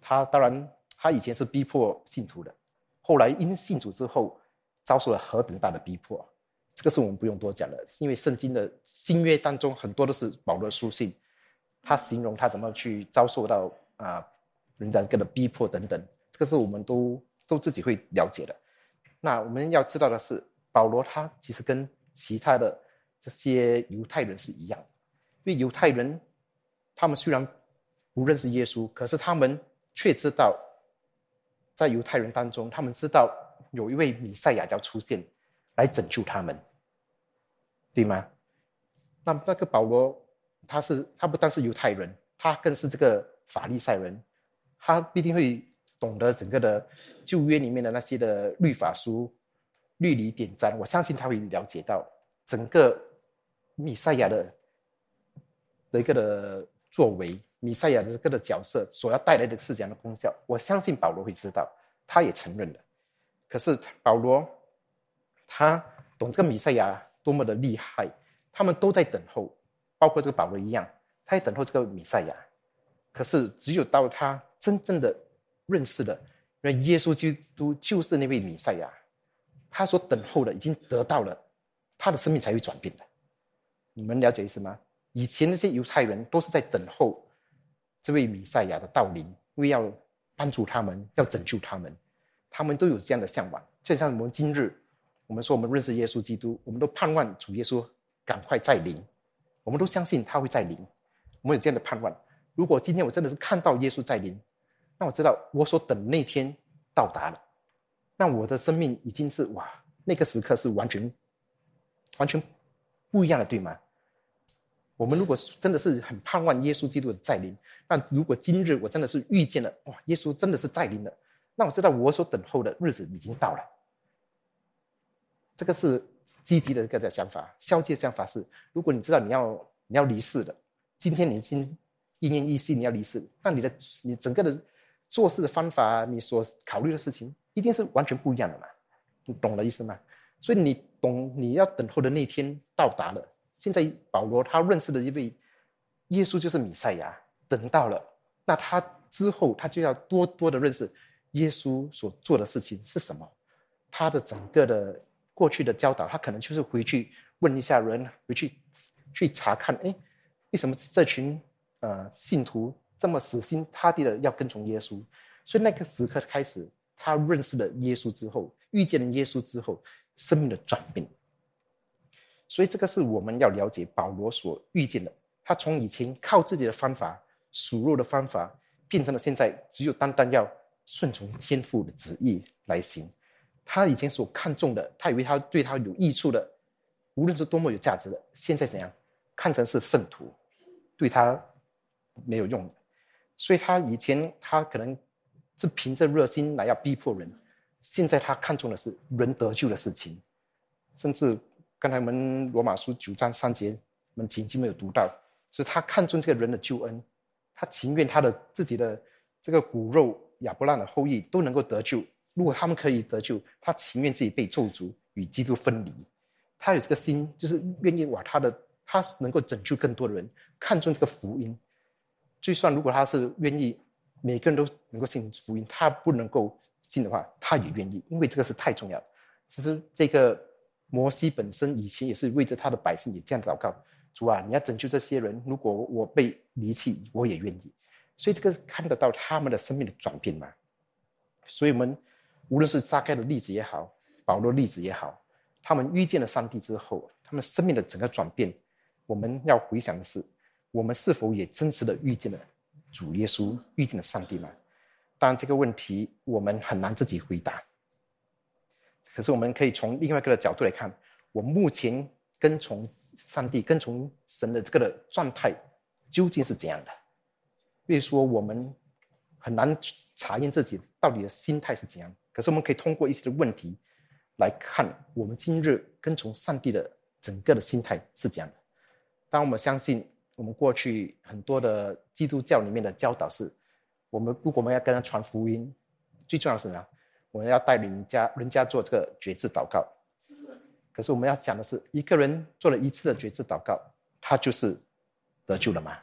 他当然，他以前是逼迫信徒的，后来因信主之后，遭受了何等大的逼迫，这个是我们不用多讲的，因为圣经的新约当中很多都是保罗书信，他形容他怎么去遭受到啊人家个的逼迫等等，这是我们都都自己会了解的。那我们要知道的是。保罗他其实跟其他的这些犹太人是一样，因为犹太人他们虽然不认识耶稣，可是他们却知道，在犹太人当中，他们知道有一位弥赛亚要出现来拯救他们，对吗？那那个保罗他是他不但是犹太人，他更是这个法利赛人，他必定会懂得整个的旧约里面的那些的律法书。律理典章，我相信他会了解到整个弥赛亚的的一个的作为，弥赛亚的这个的角色所要带来的是怎样的功效。我相信保罗会知道，他也承认了。可是保罗他懂这个弥赛亚多么的厉害，他们都在等候，包括这个保罗一样，他也等候这个弥赛亚。可是只有到他真正的认识了，那耶稣基督就是那位弥赛亚。他所等候的已经得到了，他的生命才会转变的。你们了解意思吗？以前那些犹太人都是在等候这位弥赛亚的到临，因为要帮助他们，要拯救他们，他们都有这样的向往。就像我们今日，我们说我们认识耶稣基督，我们都盼望主耶稣赶快再临，我们都相信他会再临，我们有这样的盼望。如果今天我真的是看到耶稣再临，那我知道我所等那天到达了。那我的生命已经是哇，那个时刻是完全、完全不一样的，对吗？我们如果真的是很盼望耶稣基督的再临，那如果今日我真的是遇见了哇，耶稣真的是再临了，那我知道我所等候的日子已经到了。这个是积极的一个的想法，消极的想法是，如果你知道你要你要离世的，今天你已经奄奄一息，你要离世，那你的你整个的做事的方法，你所考虑的事情。一定是完全不一样的嘛，你懂了意思吗？所以你懂，你要等候的那天到达了。现在保罗他认识的一位耶稣就是弥赛亚，等到了，那他之后他就要多多的认识耶稣所做的事情是什么，他的整个的过去的教导，他可能就是回去问一下人，回去去查看，哎，为什么这群呃信徒这么死心塌地的要跟从耶稣？所以那个时刻开始，他认识了耶稣之后，遇见了耶稣之后，生命的转变。所以这个是我们要了解保罗所遇见的。他从以前靠自己的方法、数落的方法，变成了现在只有单单要顺从天父的旨意来行。他以前所看重的，他以为他对他有益处的，无论是多么有价值的，现在怎样看成是粪土，对他没有用的。所以他以前他可能是凭着热心来要逼迫人，现在他看重的是人得救的事情，甚至。刚才我们罗马书九章三节，我们曾经没有读到，是他看重这个人的救恩，他情愿他的自己的这个骨肉亚伯拉的后裔都能够得救。如果他们可以得救，他情愿自己被咒诅与基督分离。他有这个心，就是愿意把他的他能够拯救更多的人，看重这个福音。就算如果他是愿意每个人都能够信福音，他不能够信的话，他也愿意，因为这个是太重要。其实这个。摩西本身以前也是为着他的百姓也这样祷告：主啊，你要拯救这些人。如果我被离弃，我也愿意。所以这个看得到他们的生命的转变嘛。所以我们无论是撒开的例子也好，保罗例子也好，他们遇见了上帝之后，他们生命的整个转变，我们要回想的是：我们是否也真实的遇见了主耶稣，遇见了上帝呢？当然，这个问题我们很难自己回答。可是我们可以从另外一个角度来看，我目前跟从上帝、跟从神的这个的状态究竟是怎样的？比如说，我们很难查验自己到底的心态是怎样。可是我们可以通过一些的问题来看，我们今日跟从上帝的整个的心态是怎样的。当我们相信我们过去很多的基督教里面的教导是，我们如果我们要跟他传福音，最重要的是什么？我们要带领家人家做这个觉知祷告，可是我们要讲的是，一个人做了一次的觉知祷告，他就是得救了吗？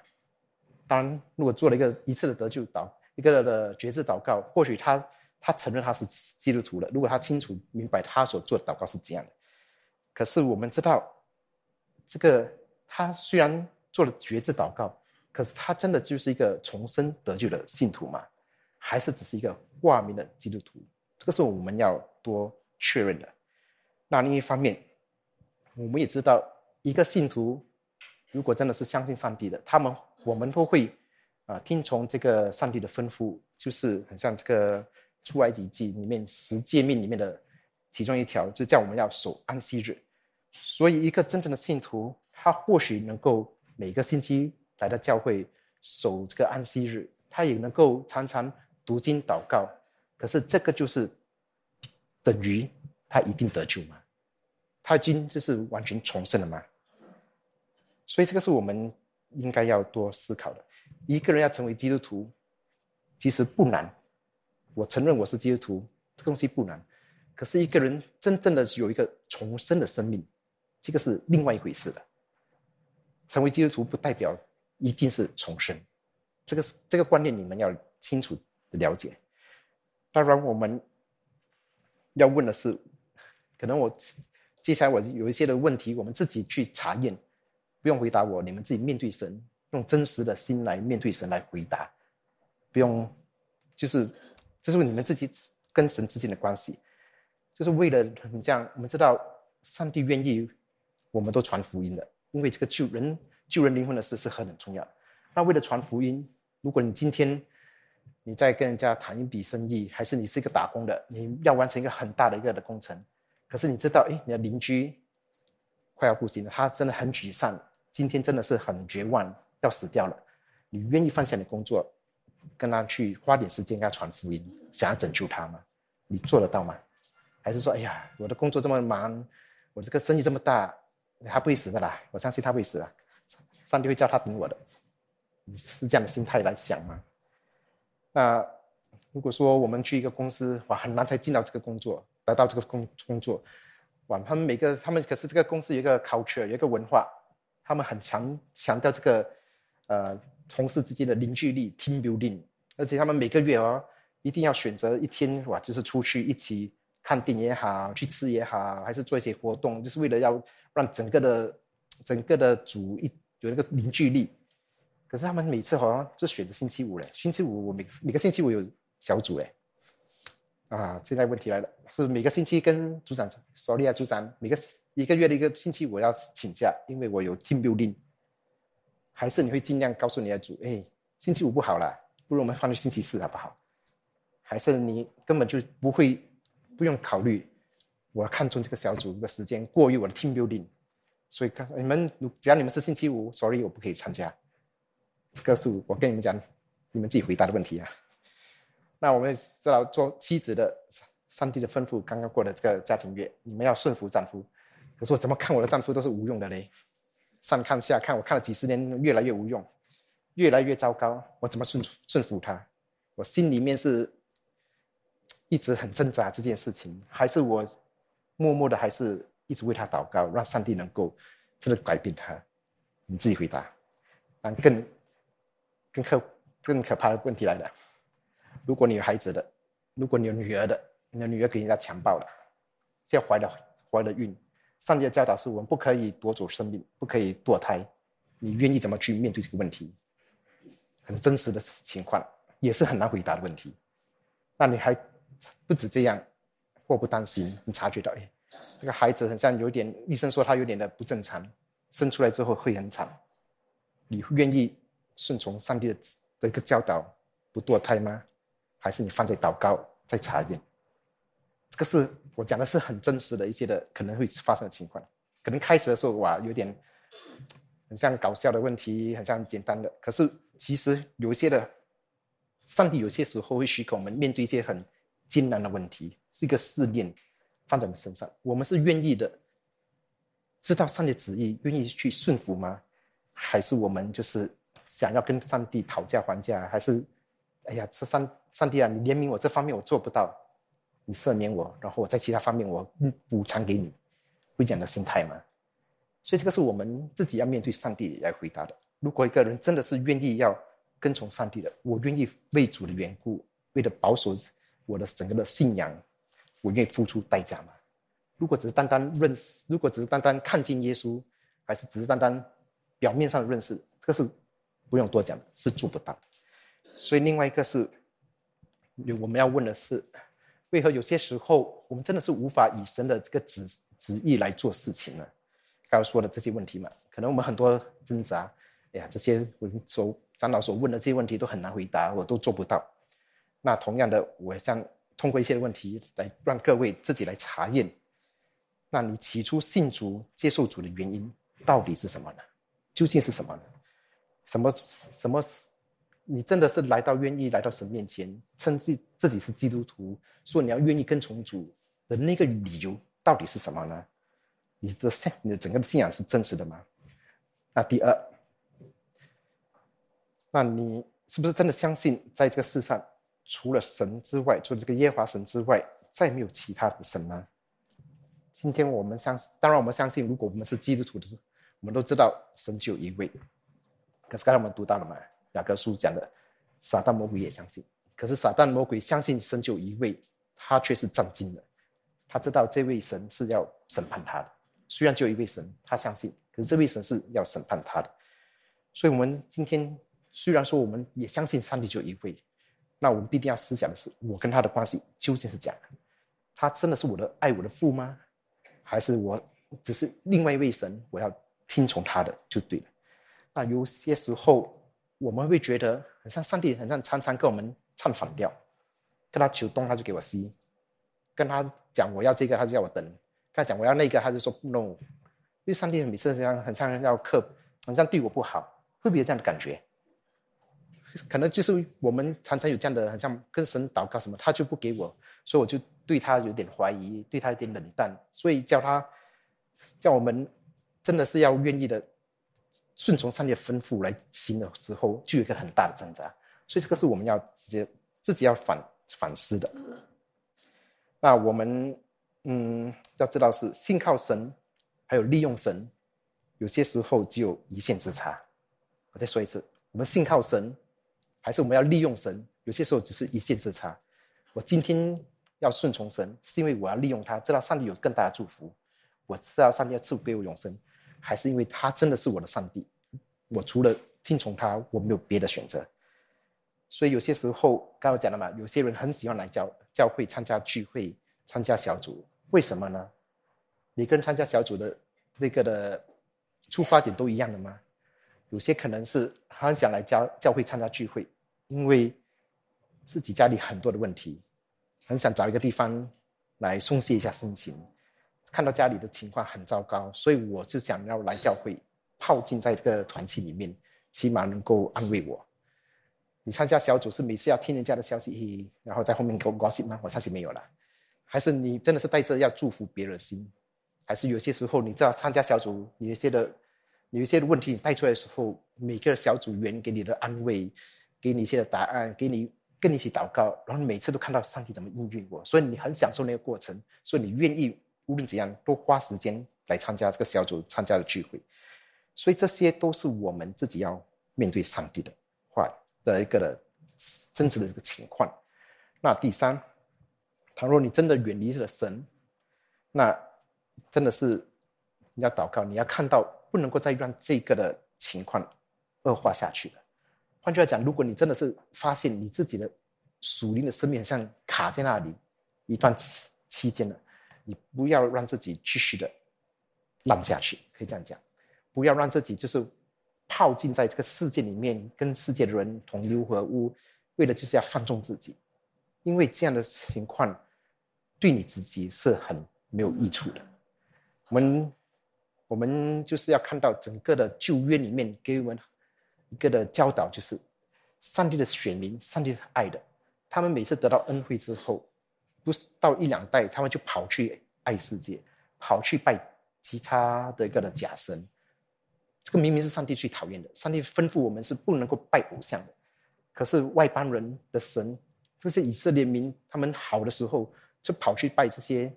当然，如果做了一个一次的得救祷，一个的觉知祷告，或许他他承认他是基督徒了。如果他清楚明白他所做的祷告是怎样的，可是我们知道，这个他虽然做了绝志祷告，可是他真的就是一个重生得救的信徒吗？还是只是一个挂名的基督徒？这个是我们要多确认的。那另一方面，我们也知道，一个信徒如果真的是相信上帝的，他们我们都会啊听从这个上帝的吩咐，就是很像这个出埃及记里面十诫命里面的其中一条，就叫我们要守安息日。所以，一个真正的信徒，他或许能够每个星期来到教会守这个安息日，他也能够常常读经祷告。可是这个就是等于他一定得救吗？他已经就是完全重生了吗？所以这个是我们应该要多思考的。一个人要成为基督徒，其实不难。我承认我是基督徒，这东西不难。可是一个人真正的有一个重生的生命，这个是另外一回事的。成为基督徒不代表一定是重生，这个这个观念你们要清楚的了解。当然，我们要问的是，可能我接下来我有一些的问题，我们自己去查验，不用回答我，你们自己面对神，用真实的心来面对神来回答，不用，就是这是你们自己跟神之间的关系，就是为了你这样，我们知道上帝愿意我们都传福音的，因为这个救人救人灵魂的事是很重要。那为了传福音，如果你今天。你在跟人家谈一笔生意，还是你是一个打工的，你要完成一个很大的一个的工程，可是你知道，哎，你的邻居快要不行了，他真的很沮丧，今天真的是很绝望，要死掉了。你愿意放下你的工作，跟他去花点时间跟他传福音，想要拯救他吗？你做得到吗？还是说，哎呀，我的工作这么忙，我这个生意这么大，他不会死的啦，我相信他会死啊，上帝会叫他等我的。你是这样的心态来想吗？那如果说我们去一个公司，哇，很难才进到这个工作，得到这个工工作，哇，他们每个他们可是这个公司有一个 culture，有一个文化，他们很强强调这个呃同事之间的凝聚力 team building，而且他们每个月哦一定要选择一天哇，就是出去一起看电影也好，去吃也好，还是做一些活动，就是为了要让整个的整个的组一有那个凝聚力。可是他们每次好像就选择星期五嘞，星期五我每每个星期五有小组哎，啊，现在问题来了，是每个星期跟组长，sorry 啊，组长，每个一个月的一个星期我要请假，因为我有 team building。还是你会尽量告诉你的组，哎，星期五不好了，不如我们放去星期四好不好？还是你根本就不会不用考虑，我看中这个小组的时间过于我的 team building，所以看你们，只要你们是星期五，sorry 我不可以参加。这个是我跟你们讲，你们自己回答的问题啊。那我们知道做妻子的，上帝的吩咐刚刚过的这个家庭月，你们要顺服丈夫。可是我怎么看我的丈夫都是无用的嘞？上看下看，我看了几十年，越来越无用，越来越糟糕。我怎么顺顺服他？我心里面是一直很挣扎这件事情，还是我默默的，还是一直为他祷告，让上帝能够真的改变他？你自己回答。但更更可更可怕的问题来了：如果你有孩子的，如果你有女儿的，你的女儿给人家强暴了，现在怀了怀了孕。上帝的教导是我们不可以夺走生命，不可以堕胎。你愿意怎么去面对这个问题？很真实的情况，也是很难回答的问题。那你还不止这样，祸不单行，你察觉到，哎，这个孩子好像有点，医生说他有点的不正常，生出来之后会很惨。你愿意顺从上帝的的一个教导，不堕胎吗？还是你放在祷告再查一遍？这个是我讲的是很真实的一些的可能会发生的情况，可能开始的时候哇有点很像搞笑的问题，很像简单的，可是其实有一些的，上帝有些时候会许可我们面对一些很艰难的问题，是一个试炼放在我们身上，我们是愿意的，知道上帝旨意，愿意去顺服吗？还是我们就是想要跟上帝讨价还价？还是哎呀，这上上帝啊，你怜悯我这方面我做不到。你赦免我，然后我在其他方面我补偿给你，会这样的心态吗？所以这个是我们自己要面对上帝来回答的。如果一个人真的是愿意要跟从上帝的，我愿意为主的缘故，为了保守我的整个的信仰，我愿意付出代价吗？如果只是单单认识，如果只是单单看见耶稣，还是只是单单表面上的认识，这个是不用多讲的，是做不到。所以另外一个是，我们要问的是。为何有些时候我们真的是无法以神的这个旨旨意来做事情呢？刚刚说的这些问题嘛，可能我们很多挣扎，哎呀，这些我们所长老所问的这些问题都很难回答，我都做不到。那同样的，我想通过一些问题来让各位自己来查验，那你起初信主、接受主的原因到底是什么呢？究竟是什么呢？什么什么？你真的是来到愿意来到神面前，称自自己是基督徒，说你要愿意跟从主的那个理由到底是什么呢？你的信，你的整个的信仰是真实的吗？那第二，那你是不是真的相信，在这个世上除了神之外，除了这个耶华神之外，再没有其他的神呢？今天我们相，当然我们相信，如果我们是基督徒的，我们都知道神只有一位。可是刚才我们读到了嘛？雅各书讲的，撒旦魔鬼也相信，可是撒旦魔鬼相信神就一位，他却是震惊的。他知道这位神是要审判他的，虽然只有一位神，他相信，可是这位神是要审判他的。所以，我们今天虽然说我们也相信上帝就一位，那我们必定要思想的是，我跟他的关系究竟是怎样？他真的是我的爱我的父吗？还是我只是另外一位神？我要听从他的就对了。那有些时候。我们会觉得很像上帝，很像常常跟我们唱反调，跟他求东他就给我西，跟他讲我要这个他就叫我等，跟他讲我要那个他就说 no，因为上帝每次这样很像要克，很像对我不好，会不会有这样的感觉？可能就是我们常常有这样的，很像跟神祷告什么，他就不给我，所以我就对他有点怀疑，对他有点冷淡，所以叫他叫我们真的是要愿意的。顺从上帝的吩咐来行的时候，就有一个很大的挣扎，所以这个是我们要直接自己要反反思的。那我们嗯要知道是信靠神，还有利用神，有些时候只有一线之差。我再说一次，我们信靠神，还是我们要利用神，有些时候只是一线之差。我今天要顺从神，是因为我要利用他，知道上帝有更大的祝福，我知道上帝要赐给我永生。还是因为他真的是我的上帝，我除了听从他，我没有别的选择。所以有些时候，刚刚讲了嘛，有些人很喜欢来教教会参加聚会、参加小组，为什么呢？每个人参加小组的那个的出发点都一样的吗？有些可能是很想来教教会参加聚会，因为自己家里很多的问题，很想找一个地方来松懈一下心情。看到家里的情况很糟糕，所以我就想要来教会，泡浸在这个团体里面，起码能够安慰我。你参加小组是每次要听人家的消息，然后在后面给我 gossip 吗？我相信没有了。还是你真的是带着要祝福别人的心？还是有些时候你知道参加小组，有一些的有一些的问题你带出来的时候，每个小组员给你的安慰，给你一些的答案，给你跟你一起祷告，然后你每次都看到上帝怎么应允我，所以你很享受那个过程，所以你愿意。无论怎样，都花时间来参加这个小组参加的聚会，所以这些都是我们自己要面对上帝的话的一个的真实的这个情况。那第三，倘若你真的远离了神，那真的是你要祷告，你要看到不能够再让这个的情况恶化下去了。换句话讲，如果你真的是发现你自己的属灵的生命像卡在那里一段期期间了。你不要让自己继续的烂下去，可以这样讲，不要让自己就是泡浸在这个世界里面，跟世界的人同流合污，为了就是要放纵自己，因为这样的情况对你自己是很没有益处的。我们我们就是要看到整个的旧约里面给我们一个的教导，就是上帝的选民，上帝爱的，他们每次得到恩惠之后。不是到一两代，他们就跑去爱世界，跑去拜其他的一个的假神。这个明明是上帝最讨厌的。上帝吩咐我们是不能够拜偶像的，可是外邦人的神，这些以色列民，他们好的时候就跑去拜这些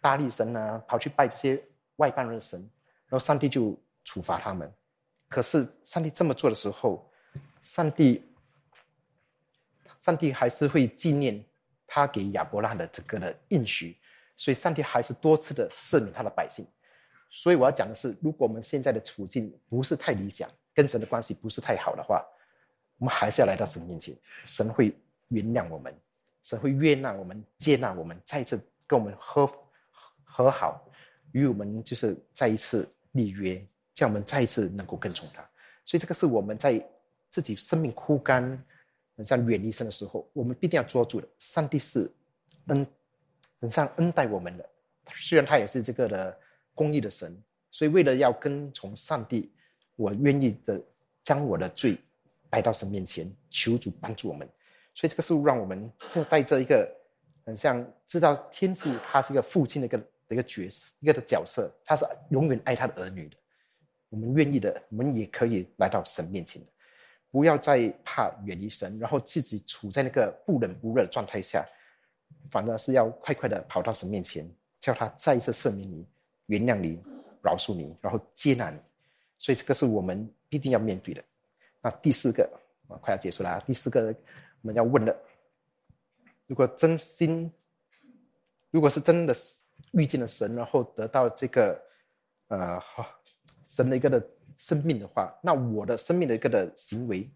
大力神啊，跑去拜这些外邦人的神，然后上帝就处罚他们。可是上帝这么做的时候，上帝，上帝还是会纪念。他给亚伯拉罕的这个的应许，所以上帝还是多次的赦免他的百姓。所以我要讲的是，如果我们现在的处境不是太理想，跟神的关系不是太好的话，我们还是要来到神面前，神会原谅我们，神会悦纳我们，接纳我们，再一次跟我们和和好，与我们就是再一次立约，叫我们再一次能够跟从他。所以这个是我们在自己生命枯干。很像远离神的时候，我们必定要捉住的。上帝是恩，很像恩待我们的。虽然他也是这个的公义的神，所以为了要跟从上帝，我愿意的将我的罪带到神面前，求主帮助我们。所以这个是让我们这带着一个很像知道天父他是一个父亲的一个一个角色，一个的角色，他是永远爱他的儿女的。我们愿意的，我们也可以来到神面前的。不要再怕远离神，然后自己处在那个不冷不热的状态下，反而是要快快的跑到神面前，叫他再一次赦免你、原谅你、饶恕你，然后接纳你。所以这个是我们必定要面对的。那第四个啊，快要结束了。第四个我们要问的：如果真心，如果是真的遇见了神，然后得到这个呃神的一个的。生命的话，那我的生命的一个的行为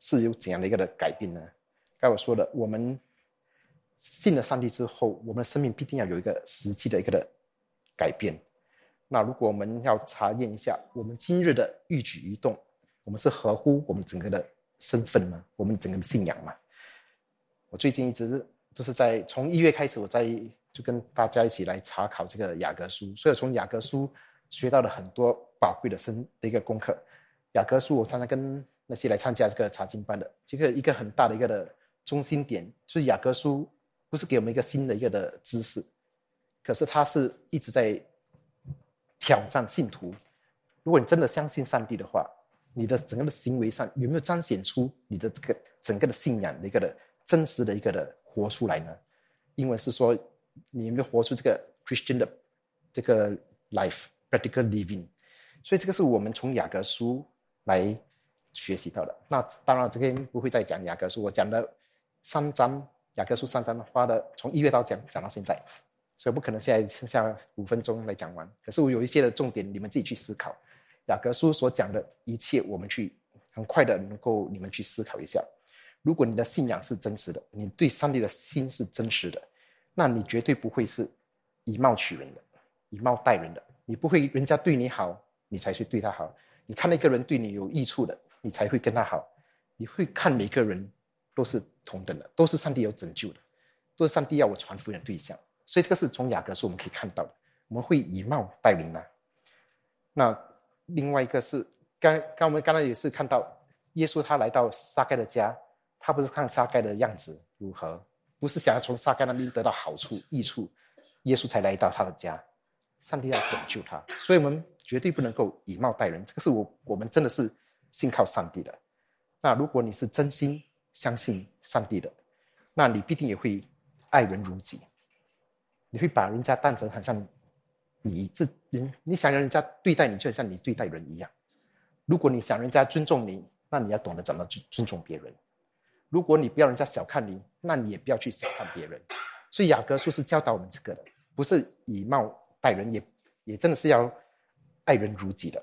是有怎样的一个的改变呢？刚我说的，我们信了上帝之后，我们的生命必定要有一个实际的一个的改变。那如果我们要查验一下我们今日的一举一动，我们是合乎我们整个的身份吗？我们整个的信仰吗？我最近一直就是在从一月开始，我在就跟大家一起来查考这个雅各书，所以从雅各书学到了很多。宝贵的生的一个功课，雅各书我常常跟那些来参加这个查经班的，这个一个很大的一个的中心点，就是雅各书不是给我们一个新的一个的知识，可是它是一直在挑战信徒。如果你真的相信上帝的话，你的整个的行为上有没有彰显出你的这个整个的信仰的一个的真实的一个的活出来呢？英文是说你有没有活出这个 Christian 的这个 life practical living。所以这个是我们从雅各书来学习到的。那当然，这边不会再讲雅各书，我讲的三章雅各书三章花的从一月到讲讲到现在，所以不可能现在剩下五分钟来讲完。可是我有一些的重点，你们自己去思考。雅各书所讲的一切，我们去很快的能够你们去思考一下。如果你的信仰是真实的，你对上帝的心是真实的，那你绝对不会是以貌取人的，以貌待人的。你不会人家对你好，你才去对他好。你看那个人对你有益处的，你才会跟他好。你会看每个人都是同等的，都是上帝有拯救的，都是上帝要我传福音的对象。所以这个是从雅各书我们可以看到的。我们会以貌待人呐。那另外一个是，刚刚我们刚才也是看到，耶稣他来到撒盖的家，他不是看撒盖的样子如何，不是想要从撒盖那边得到好处益处，耶稣才来到他的家。上帝要拯救他，所以我们绝对不能够以貌待人。这个是我我们真的是信靠上帝的。那如果你是真心相信上帝的，那你必定也会爱人如己，你会把人家当成很像。你自人，你想让人家对待你，就像你对待人一样。如果你想人家尊重你，那你要懂得怎么尊尊重别人。如果你不要人家小看你，那你也不要去小看别人。所以雅各书是教导我们这个的，不是以貌待人，也也真的是要爱人如己的。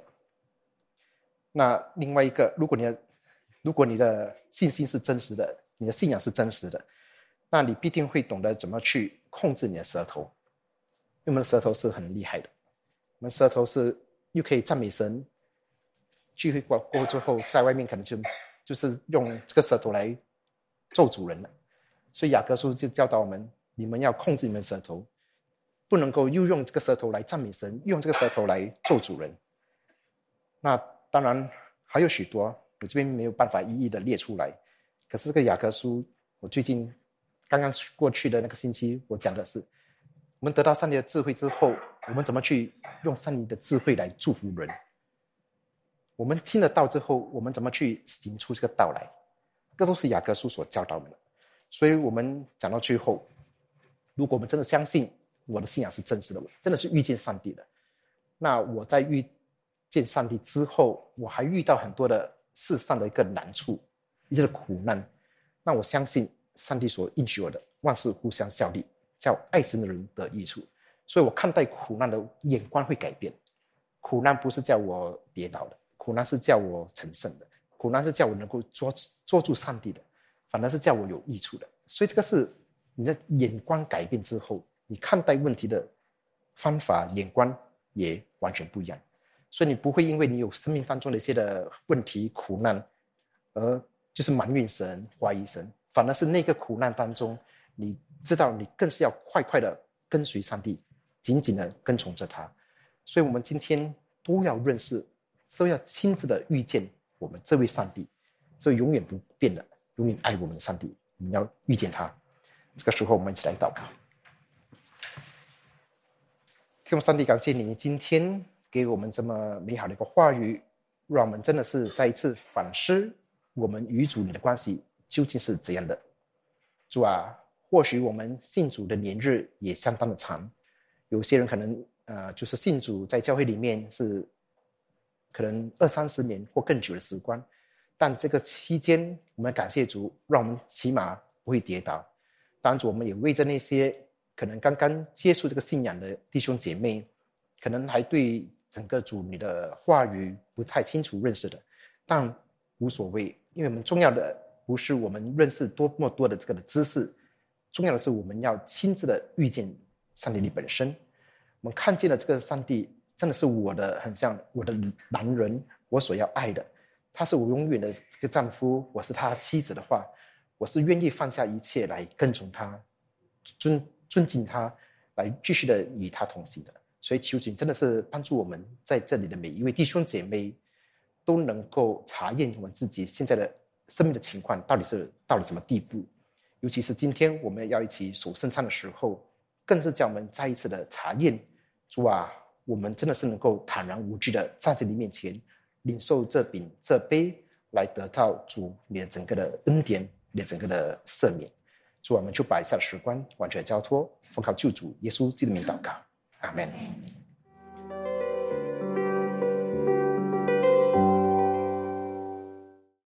那另外一个，如果你的如果你的信心是真实的，你的信仰是真实的，那你必定会懂得怎么去控制你的舌头。因为我们的舌头是很厉害的，我们舌头是又可以赞美神，聚会过过之后，在外面可能就就是用这个舌头来咒主人了。所以雅各书就教导我们：你们要控制你们舌头，不能够又用这个舌头来赞美神，又用这个舌头来咒主人。那当然还有许多，我这边没有办法一一的列出来。可是这个雅各书，我最近刚刚过去的那个星期，我讲的是。我们得到上帝的智慧之后，我们怎么去用上帝的智慧来祝福人？我们听得到之后，我们怎么去行出这个道来？这都是雅各书所教导我们的。所以，我们讲到最后，如果我们真的相信我的信仰是真实的，我真的是遇见上帝的，那我在遇见上帝之后，我还遇到很多的世上的一个难处，一些的苦难，那我相信上帝所应许我的万事互相效力。叫爱神的人得益处，所以我看待苦难的眼光会改变。苦难不是叫我跌倒的，苦难是叫我成圣的，苦难是叫我能够捉捉住上帝的，反而是叫我有益处的。所以这个是你的眼光改变之后，你看待问题的方法眼光也完全不一样。所以你不会因为你有生命当中的一些的问题苦难，而就是埋怨神、怀疑神，反而是那个苦难当中你。知道你更是要快快的跟随上帝，紧紧的跟从着他，所以，我们今天都要认识，都要亲自的遇见我们这位上帝，这永远不变的、永远爱我们的上帝。我们要遇见他。这个时候，我们一起来祷告。天父上帝，感谢你今天给我们这么美好的一个话语，让我们真的是再一次反思我们与主你的关系究竟是怎样的。主啊。或许我们信主的年日也相当的长，有些人可能呃，就是信主在教会里面是可能二三十年或更久的时光，但这个期间，我们感谢主，让我们起码不会跌倒。当主，我们也为着那些可能刚刚接触这个信仰的弟兄姐妹，可能还对整个主你的话语不太清楚认识的，但无所谓，因为我们重要的不是我们认识多么多的这个的知识。重要的是，我们要亲自的遇见上帝你本身。我们看见了这个上帝，真的是我的很像我的男人，我所要爱的。他是我永远的这个丈夫，我是他妻子的话，我是愿意放下一切来跟从他，尊尊敬他，来继续的与他同行的。所以，求主真的是帮助我们在这里的每一位弟兄姐妹，都能够查验我们自己现在的生命的情况到底是到了什么地步。尤其是今天我们要一起守圣餐的时候，更是叫我们再一次的查验主啊，我们真的是能够坦然无惧的站在你面前，领受这饼这杯，来得到主你的整个的恩典，你的整个的赦免。主，我们就摆下了石棺完全交托，奉靠救主耶稣基督的名祷告，阿门。